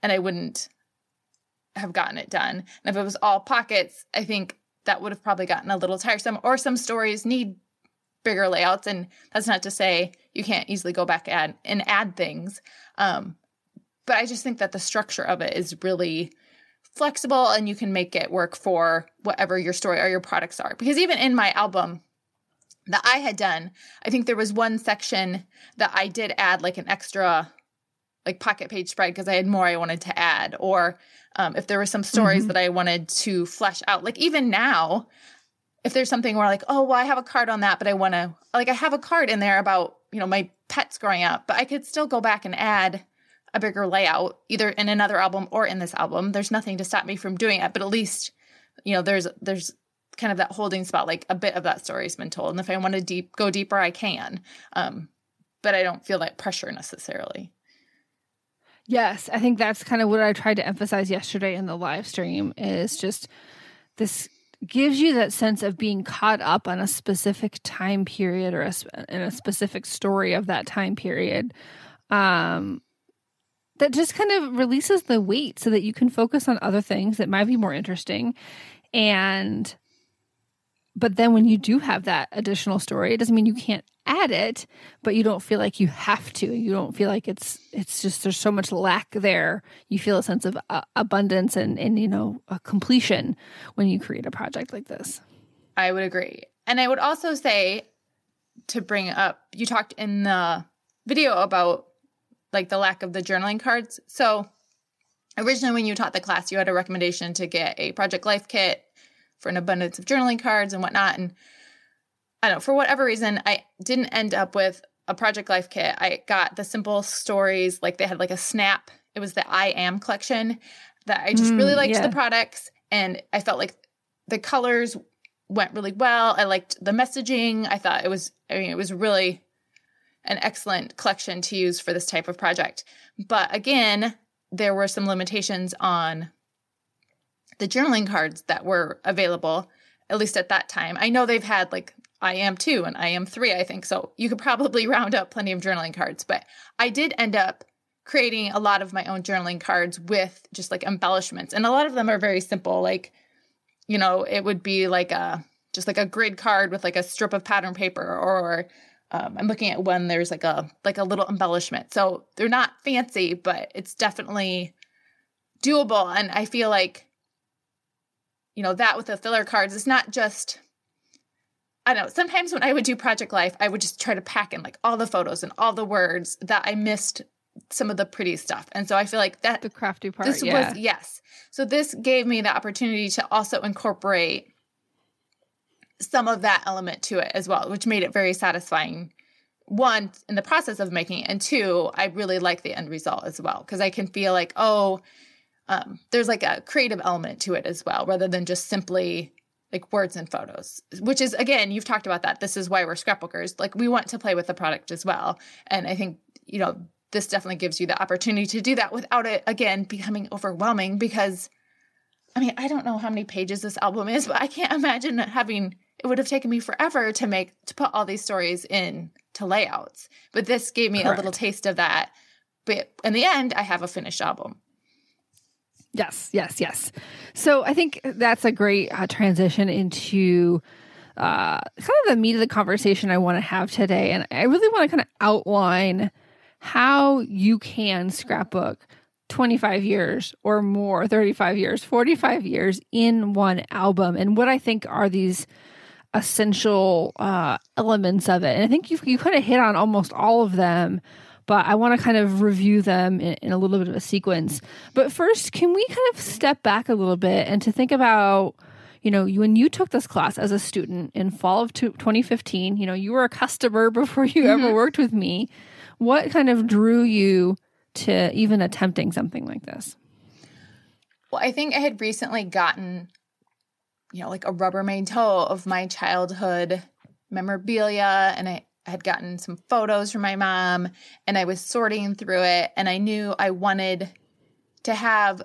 and I wouldn't have gotten it done. And if it was all pockets, I think that would have probably gotten a little tiresome. Or some stories need bigger layouts. And that's not to say you can't easily go back and, and add things. Um, but I just think that the structure of it is really flexible and you can make it work for whatever your story or your products are. Because even in my album, that I had done, I think there was one section that I did add like an extra like pocket page spread because I had more I wanted to add, or um, if there were some stories mm-hmm. that I wanted to flesh out. Like even now, if there's something where like, oh, well, I have a card on that, but I want to like I have a card in there about you know my pets growing up, but I could still go back and add a bigger layout either in another album or in this album. There's nothing to stop me from doing it, but at least you know there's there's kind of that holding spot like a bit of that story has been told. And if i want to deep go deeper i can um but i don't feel that pressure necessarily. Yes i think that's kind of what i tried to emphasize yesterday in the live stream is just this gives you that sense of being caught up on a specific time period or a, in a specific story of that time period um that just kind of releases the weight so that you can focus on other things that might be more interesting. And but then when you do have that additional story, it doesn't mean you can't add it, but you don't feel like you have to. You don't feel like it's it's just there's so much lack there. You feel a sense of uh, abundance and and you know a completion when you create a project like this. I would agree. And I would also say to bring up you talked in the video about like the lack of the journaling cards. So originally when you taught the class, you had a recommendation to get a project life kit for an abundance of journaling cards and whatnot. And I don't know, for whatever reason, I didn't end up with a Project Life kit. I got the simple stories, like they had like a snap. It was the I Am collection that I just mm, really liked yeah. the products. And I felt like the colors went really well. I liked the messaging. I thought it was, I mean, it was really an excellent collection to use for this type of project. But again, there were some limitations on the journaling cards that were available, at least at that time. I know they've had like I am two and I am three, I think. So you could probably round up plenty of journaling cards. But I did end up creating a lot of my own journaling cards with just like embellishments. And a lot of them are very simple. Like, you know, it would be like a just like a grid card with like a strip of pattern paper or um, I'm looking at one there's like a like a little embellishment. So they're not fancy, but it's definitely doable. And I feel like you know, that with the filler cards, it's not just I don't know. Sometimes when I would do Project Life, I would just try to pack in like all the photos and all the words that I missed some of the pretty stuff. And so I feel like that the crafty part. This yeah. was yes. So this gave me the opportunity to also incorporate some of that element to it as well, which made it very satisfying one in the process of making it and two i really like the end result as well because i can feel like oh um, there's like a creative element to it as well rather than just simply like words and photos which is again you've talked about that. This is why we're scrapbookers. Like we want to play with the product as well. And i think you know this definitely gives you the opportunity to do that without it again becoming overwhelming because i mean i don't know how many pages this album is but i can't imagine having it would have taken me forever to make to put all these stories in to layouts. But this gave me Correct. a little taste of that. But in the end i have a finished album Yes, yes, yes. So I think that's a great uh, transition into uh, kind of the meat of the conversation I want to have today. And I really want to kind of outline how you can scrapbook 25 years or more, 35 years, 45 years in one album, and what I think are these essential uh, elements of it. And I think you you kind of hit on almost all of them but I want to kind of review them in, in, a little bit of a sequence. But first, can we kind of step back a little bit and to think about, you know, when you took this class as a student in fall of 2015, you know, you were a customer before you mm-hmm. ever worked with me. What kind of drew you to even attempting something like this? Well, I think I had recently gotten, you know, like a Rubbermaid tote of my childhood memorabilia and I had gotten some photos from my mom and I was sorting through it and I knew I wanted to have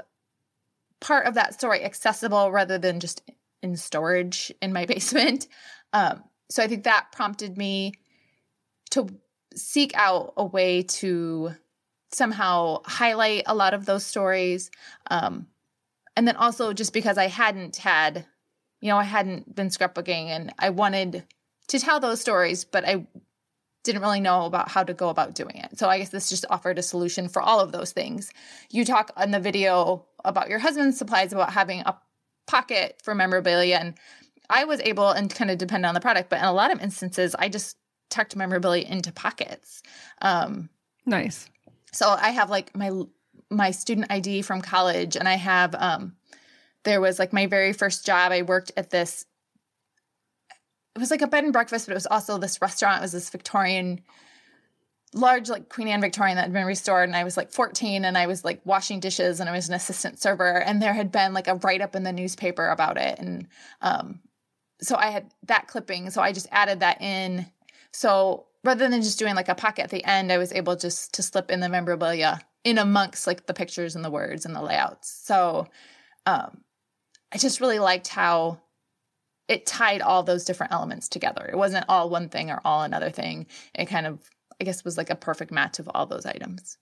part of that story accessible rather than just in storage in my basement. Um, so I think that prompted me to seek out a way to somehow highlight a lot of those stories. Um, and then also just because I hadn't had, you know, I hadn't been scrapbooking and I wanted to tell those stories, but I didn't really know about how to go about doing it. So I guess this just offered a solution for all of those things. You talk in the video about your husband's supplies about having a pocket for memorabilia and I was able and kind of depend on the product, but in a lot of instances I just tucked memorabilia into pockets. Um nice. So I have like my my student ID from college and I have um there was like my very first job I worked at this it was like a bed and breakfast, but it was also this restaurant. It was this Victorian, large like Queen Anne Victorian that had been restored. And I was like 14 and I was like washing dishes and I was an assistant server. And there had been like a write up in the newspaper about it. And um, so I had that clipping. So I just added that in. So rather than just doing like a pocket at the end, I was able just to slip in the memorabilia in amongst like the pictures and the words and the layouts. So um, I just really liked how it tied all those different elements together. It wasn't all one thing or all another thing. It kind of, I guess, was like a perfect match of all those items.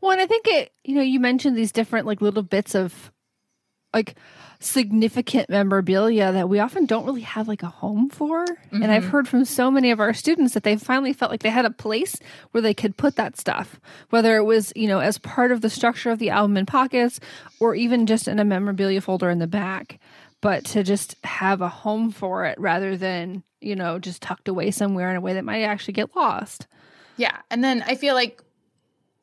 Well, and I think it, you know, you mentioned these different like little bits of like significant memorabilia that we often don't really have like a home for. Mm-hmm. And I've mm-hmm. heard from so many of our students that they finally felt like they had a place where they could put that stuff, whether it was, you know, as part of the structure of the album in pockets or even just in a memorabilia folder in the back but to just have a home for it rather than, you know, just tucked away somewhere in a way that might actually get lost. Yeah. And then I feel like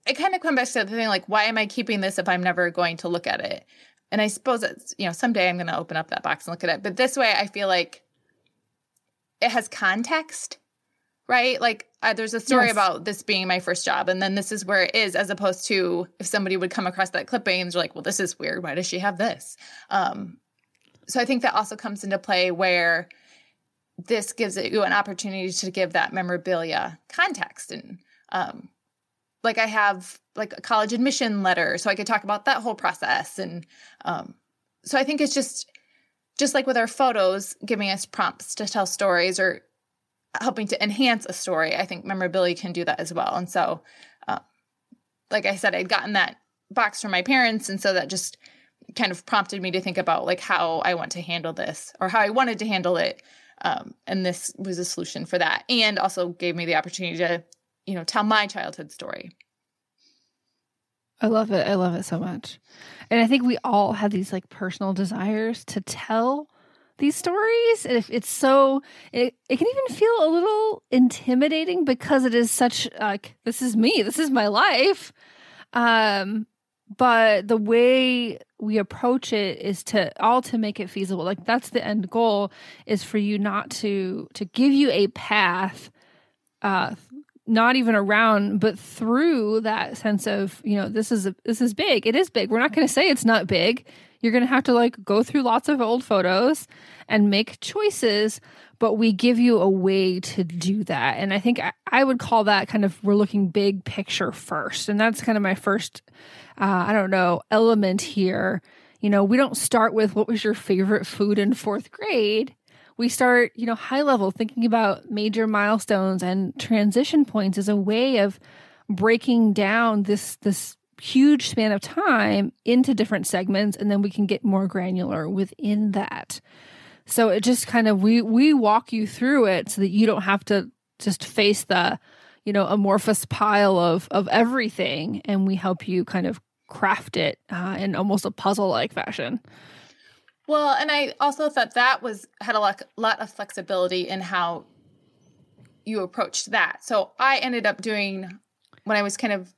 it kind of comes back to the thing like, why am I keeping this if I'm never going to look at it? And I suppose it's, you know, someday I'm going to open up that box and look at it. But this way, I feel like it has context, right? Like, uh, there's a story yes. about this being my first job, and then this is where it is, as opposed to if somebody would come across that clipping and they're like, well, this is weird. Why does she have this? Um, so I think that also comes into play where this gives you an opportunity to give that memorabilia context and um, like I have like a college admission letter, so I could talk about that whole process. And um, so I think it's just just like with our photos, giving us prompts to tell stories or helping to enhance a story. I think memorabilia can do that as well. And so, uh, like I said, I'd gotten that box from my parents, and so that just kind of prompted me to think about like how I want to handle this or how I wanted to handle it. Um, and this was a solution for that, and also gave me the opportunity to, you know, tell my childhood story. I love it. I love it so much. And I think we all have these like personal desires to tell these stories. And if it's so, it, it can even feel a little intimidating because it is such like, this is me, this is my life. Um, but the way we approach it is to all to make it feasible like that's the end goal is for you not to to give you a path uh, not even around, but through that sense of, you know, this is a, this is big. It is big. We're not going to say it's not big. You're going to have to like go through lots of old photos and make choices, but we give you a way to do that. And I think I, I would call that kind of we're looking big picture first. And that's kind of my first, uh, I don't know, element here. You know, we don't start with what was your favorite food in fourth grade we start, you know, high level thinking about major milestones and transition points as a way of breaking down this this huge span of time into different segments and then we can get more granular within that. So it just kind of we we walk you through it so that you don't have to just face the you know amorphous pile of of everything and we help you kind of craft it uh, in almost a puzzle like fashion. Well, and I also thought that was had a lot, lot of flexibility in how you approached that. So I ended up doing when I was kind of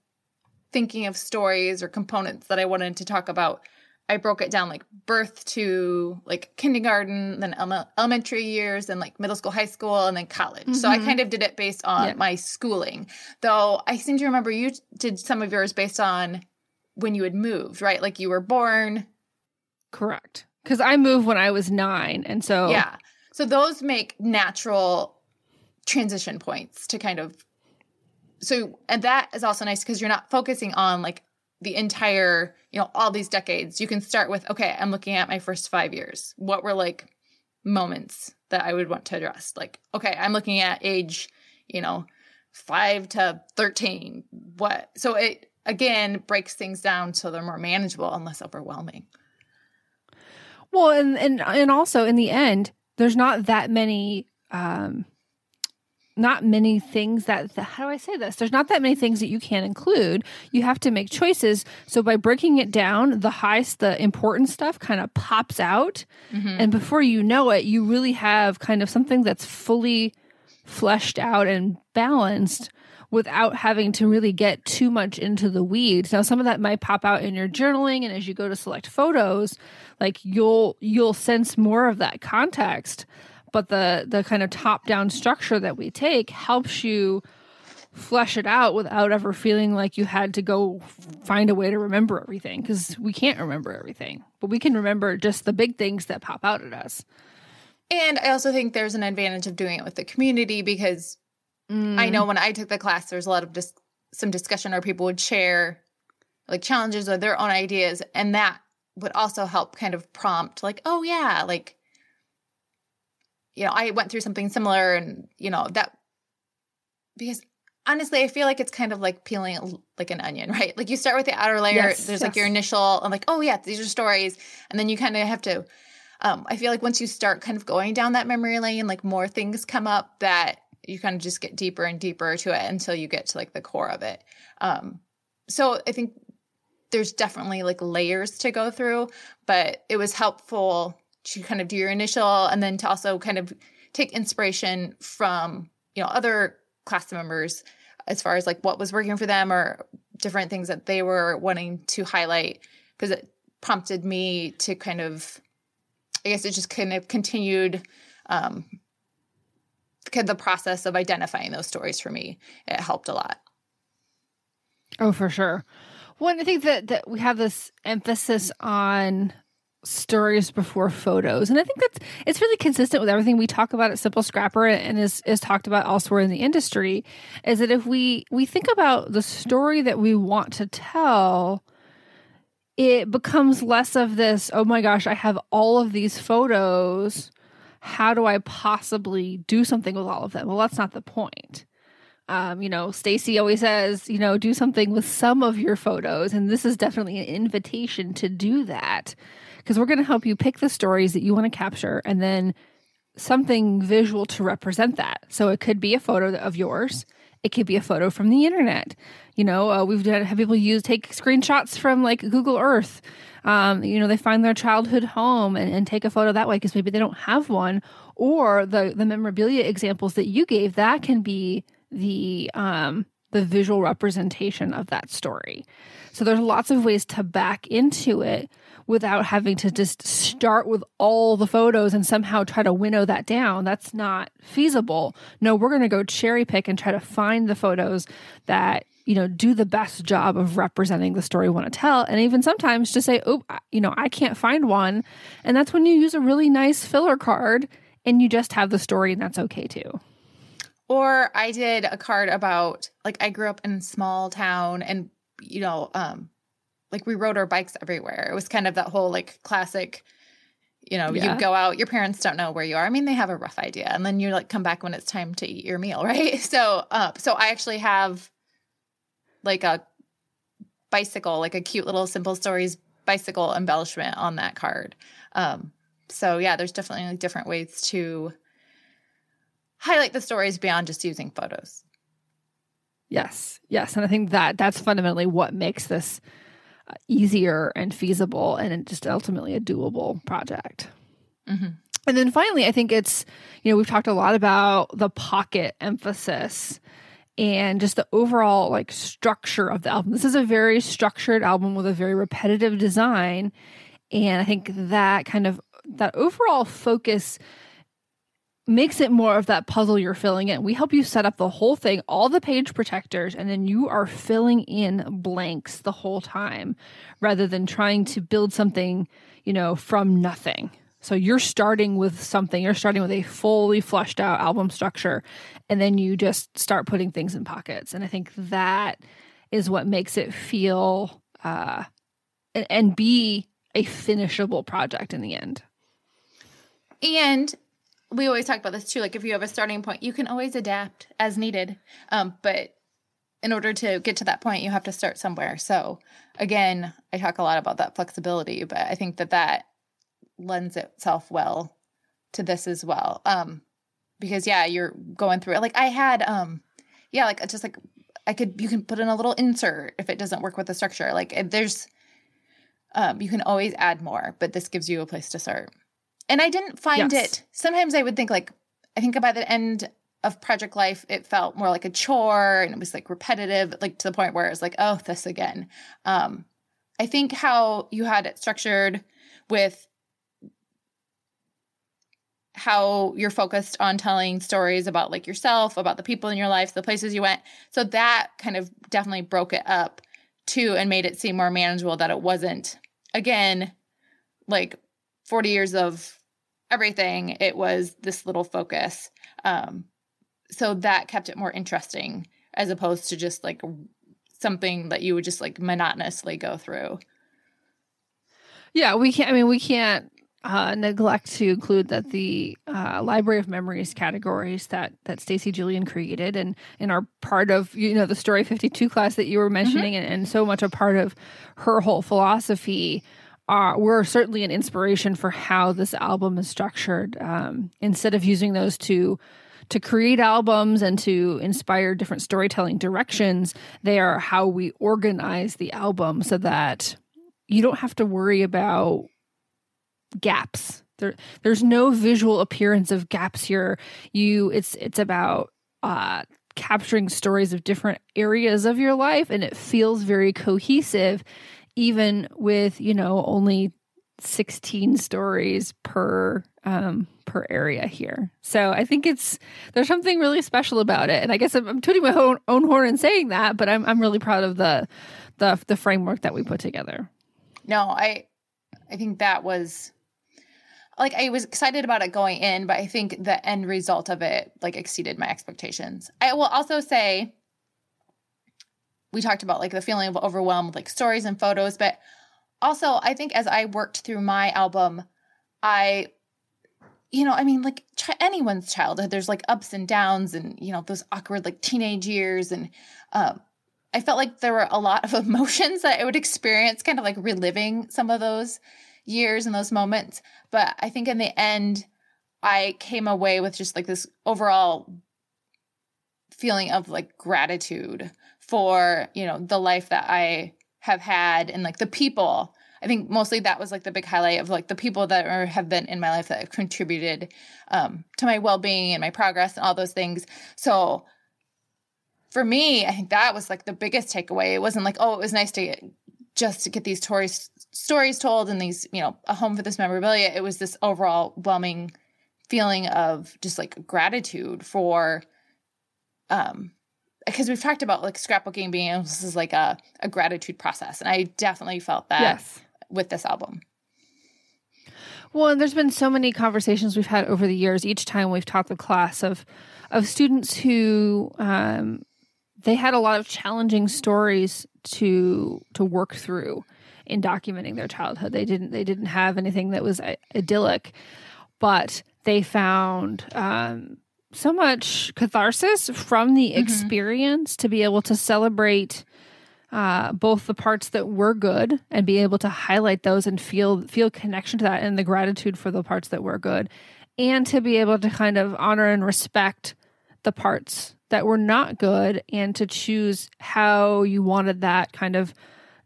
thinking of stories or components that I wanted to talk about. I broke it down like birth to like kindergarten, then ele- elementary years, and like middle school, high school, and then college. Mm-hmm. So I mm-hmm. kind of did it based on yeah. my schooling. Though I seem to remember you did some of yours based on when you had moved, right? Like you were born. Correct because I moved when I was nine, and so yeah, so those make natural transition points to kind of so and that is also nice because you're not focusing on like the entire you know all these decades. You can start with okay i'm looking at my first five years. What were like moments that i would want to address? Like okay i'm looking at age you know 5 to 13 what? So it again breaks things down so they're more manageable and less overwhelming. Well, and and and also in the end, there's not that many um not many things that how do I say this? There's not that many things that you can include. You have to make choices. So by breaking it down, the highest, the important stuff kind of pops out, mm-hmm. and before you know it, you really have kind of something that's fully fleshed out and balanced without having to really get too much into the weeds. Now some of that might pop out in your journaling and as you go to select photos, like you'll you'll sense more of that context, but the the kind of top-down structure that we take helps you flesh it out without ever feeling like you had to go find a way to remember everything because we can't remember everything, but we can remember just the big things that pop out at us. And I also think there's an advantage of doing it with the community because Mm. I know when I took the class, there's a lot of dis- some discussion where people would share like challenges or their own ideas, and that would also help kind of prompt like, oh yeah, like you know, I went through something similar, and you know that because honestly, I feel like it's kind of like peeling like an onion, right? Like you start with the outer layer. Yes, there's yes. like your initial, I'm like, oh yeah, these are stories, and then you kind of have to. Um, I feel like once you start kind of going down that memory lane, like more things come up that you kind of just get deeper and deeper to it until you get to like the core of it. Um, so I think there's definitely like layers to go through, but it was helpful to kind of do your initial and then to also kind of take inspiration from, you know, other class members as far as like what was working for them or different things that they were wanting to highlight because it prompted me to kind of I guess it just kind of continued um, the process of identifying those stories for me. It helped a lot. Oh for sure. Well i think that that we have this emphasis on stories before photos and i think that's it's really consistent with everything we talk about at simple scrapper and is is talked about elsewhere in the industry is that if we we think about the story that we want to tell it becomes less of this oh my gosh i have all of these photos how do I possibly do something with all of them? Well, that's not the point. Um, you know, Stacy always says, you know, do something with some of your photos. And this is definitely an invitation to do that because we're going to help you pick the stories that you want to capture and then something visual to represent that. So it could be a photo of yours. It could be a photo from the internet. You know, uh, we've done have people use take screenshots from like Google Earth um, you know, they find their childhood home and, and take a photo that way because maybe they don't have one. Or the the memorabilia examples that you gave, that can be the um, the visual representation of that story. So there's lots of ways to back into it without having to just start with all the photos and somehow try to winnow that down. That's not feasible. No, we're going to go cherry pick and try to find the photos that you know do the best job of representing the story we want to tell and even sometimes just say oh you know i can't find one and that's when you use a really nice filler card and you just have the story and that's okay too or i did a card about like i grew up in a small town and you know um like we rode our bikes everywhere it was kind of that whole like classic you know yeah. you go out your parents don't know where you are i mean they have a rough idea and then you like come back when it's time to eat your meal right so uh, so i actually have like a bicycle, like a cute little simple stories bicycle embellishment on that card. Um, so yeah, there's definitely like different ways to highlight the stories beyond just using photos. Yes, yes, and I think that that's fundamentally what makes this easier and feasible, and just ultimately a doable project. Mm-hmm. And then finally, I think it's you know we've talked a lot about the pocket emphasis and just the overall like structure of the album. This is a very structured album with a very repetitive design and I think that kind of that overall focus makes it more of that puzzle you're filling in. We help you set up the whole thing, all the page protectors, and then you are filling in blanks the whole time rather than trying to build something, you know, from nothing. So you're starting with something, you're starting with a fully fleshed out album structure, and then you just start putting things in pockets. And I think that is what makes it feel uh, and, and be a finishable project in the end. And we always talk about this too. Like if you have a starting point, you can always adapt as needed. Um, but in order to get to that point, you have to start somewhere. So again, I talk a lot about that flexibility, but I think that that lends itself well to this as well. Um, because yeah, you're going through it. Like I had, um, yeah, like just like I could, you can put in a little insert if it doesn't work with the structure. Like there's, um, you can always add more, but this gives you a place to start. And I didn't find yes. it. Sometimes I would think like, I think by the end of project life, it felt more like a chore and it was like repetitive, like to the point where it was like, oh, this again. Um, I think how you had it structured with how you're focused on telling stories about like yourself, about the people in your life, the places you went. So that kind of definitely broke it up too and made it seem more manageable that it wasn't again like 40 years of everything. It was this little focus. Um so that kept it more interesting as opposed to just like something that you would just like monotonously go through. Yeah, we can't I mean we can't uh, neglect to include that the uh, Library of Memories categories that that Stacy Julian created and and are part of you know the Story Fifty Two class that you were mentioning mm-hmm. and, and so much a part of her whole philosophy are were certainly an inspiration for how this album is structured. Um, instead of using those to to create albums and to inspire different storytelling directions, they are how we organize the album so that you don't have to worry about gaps. There, there's no visual appearance of gaps here. You, it's it's about uh, capturing stories of different areas of your life, and it feels very cohesive, even with you know only 16 stories per um per area here. So i think it's there's something really special about it. And i guess i'm, I'm tooting my own, own horn and saying that but i'm i'm really proud of the the the framework that we put together. No i i think that was like I was excited about it going in, but I think the end result of it like exceeded my expectations. I will also say we talked about like the feeling of overwhelm with like stories and photos, but also I think as I worked through my album, I you know, I mean like anyone's childhood there's like ups and downs and you know those awkward like teenage years and um I felt like there were a lot of emotions that I would experience kind of like reliving some of those years and those moments. But I think in the end, I came away with just like this overall feeling of like gratitude for, you know, the life that I have had and like the people. I think mostly that was like the big highlight of like the people that are, have been in my life that have contributed um, to my well being and my progress and all those things. So for me, I think that was like the biggest takeaway. It wasn't like, oh, it was nice to get, just to get these stories stories told and these, you know, a home for this memorabilia. It was this overall whelming feeling of just like gratitude for um because we've talked about like scrapbooking being this is like a, a gratitude process. And I definitely felt that yes. with this album. Well, and there's been so many conversations we've had over the years. Each time we've taught the class of of students who um, they had a lot of challenging stories to to work through in documenting their childhood. They didn't they didn't have anything that was idyllic, but they found um, so much catharsis from the mm-hmm. experience to be able to celebrate uh, both the parts that were good and be able to highlight those and feel feel connection to that and the gratitude for the parts that were good, and to be able to kind of honor and respect the parts that were not good and to choose how you wanted that kind of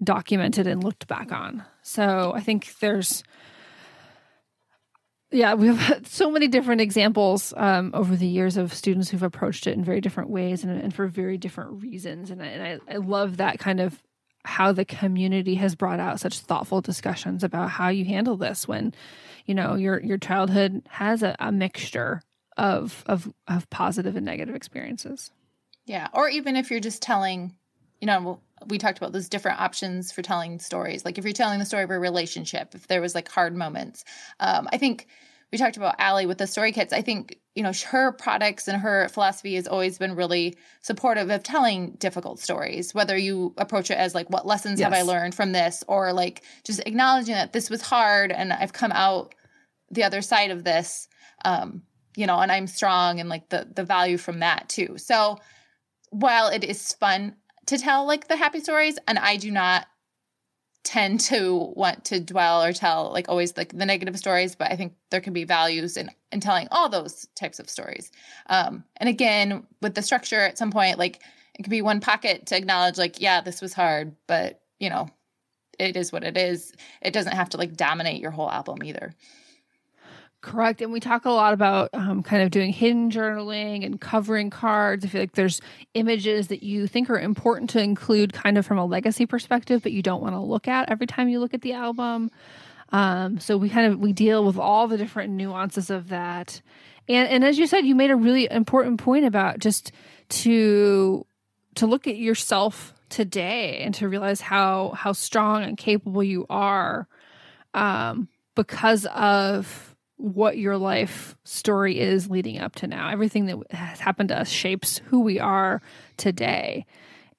documented and looked back on. So I think there's yeah, we have had so many different examples um, over the years of students who've approached it in very different ways and, and for very different reasons. And, I, and I, I love that kind of how the community has brought out such thoughtful discussions about how you handle this when, you know, your your childhood has a, a mixture of of of positive and negative experiences. Yeah, or even if you're just telling, you know, we talked about those different options for telling stories. Like if you're telling the story of a relationship, if there was like hard moments, um, I think we talked about Ali with the story kits. I think you know her products and her philosophy has always been really supportive of telling difficult stories. Whether you approach it as like, what lessons yes. have I learned from this, or like just acknowledging that this was hard and I've come out the other side of this. Um, you know, and I'm strong and like the the value from that too. So while it is fun to tell like the happy stories and I do not tend to want to dwell or tell like always like the negative stories but i think there can be values in in telling all those types of stories. Um and again with the structure at some point like it could be one pocket to acknowledge like yeah this was hard but you know it is what it is. It doesn't have to like dominate your whole album either Correct. And we talk a lot about um, kind of doing hidden journaling and covering cards. I feel like there's images that you think are important to include kind of from a legacy perspective, but you don't want to look at every time you look at the album. Um, so we kind of we deal with all the different nuances of that. And and as you said, you made a really important point about just to to look at yourself today and to realize how how strong and capable you are um, because of what your life story is leading up to now. Everything that has happened to us shapes who we are today.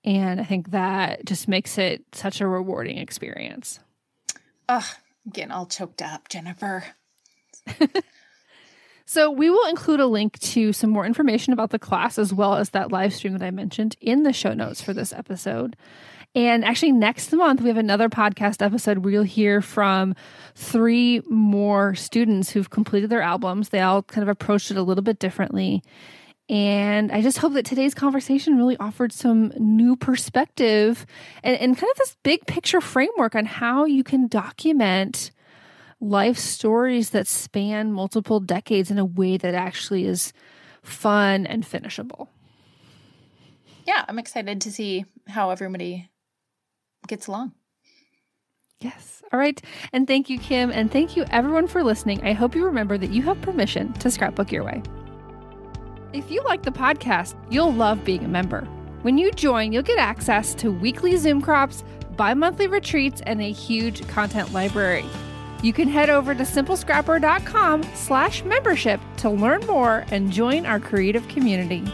And I think that just makes it such a rewarding experience. Ugh, I'm getting all choked up, Jennifer. so, we will include a link to some more information about the class as well as that live stream that I mentioned in the show notes for this episode. And actually, next month, we have another podcast episode where you'll hear from three more students who've completed their albums. They all kind of approached it a little bit differently. And I just hope that today's conversation really offered some new perspective and, and kind of this big picture framework on how you can document life stories that span multiple decades in a way that actually is fun and finishable. Yeah, I'm excited to see how everybody gets along. Yes. All right. And thank you, Kim. And thank you, everyone, for listening. I hope you remember that you have permission to scrapbook your way. If you like the podcast, you'll love being a member. When you join, you'll get access to weekly Zoom crops, bi monthly retreats, and a huge content library. You can head over to simplescrapper.com slash membership to learn more and join our creative community.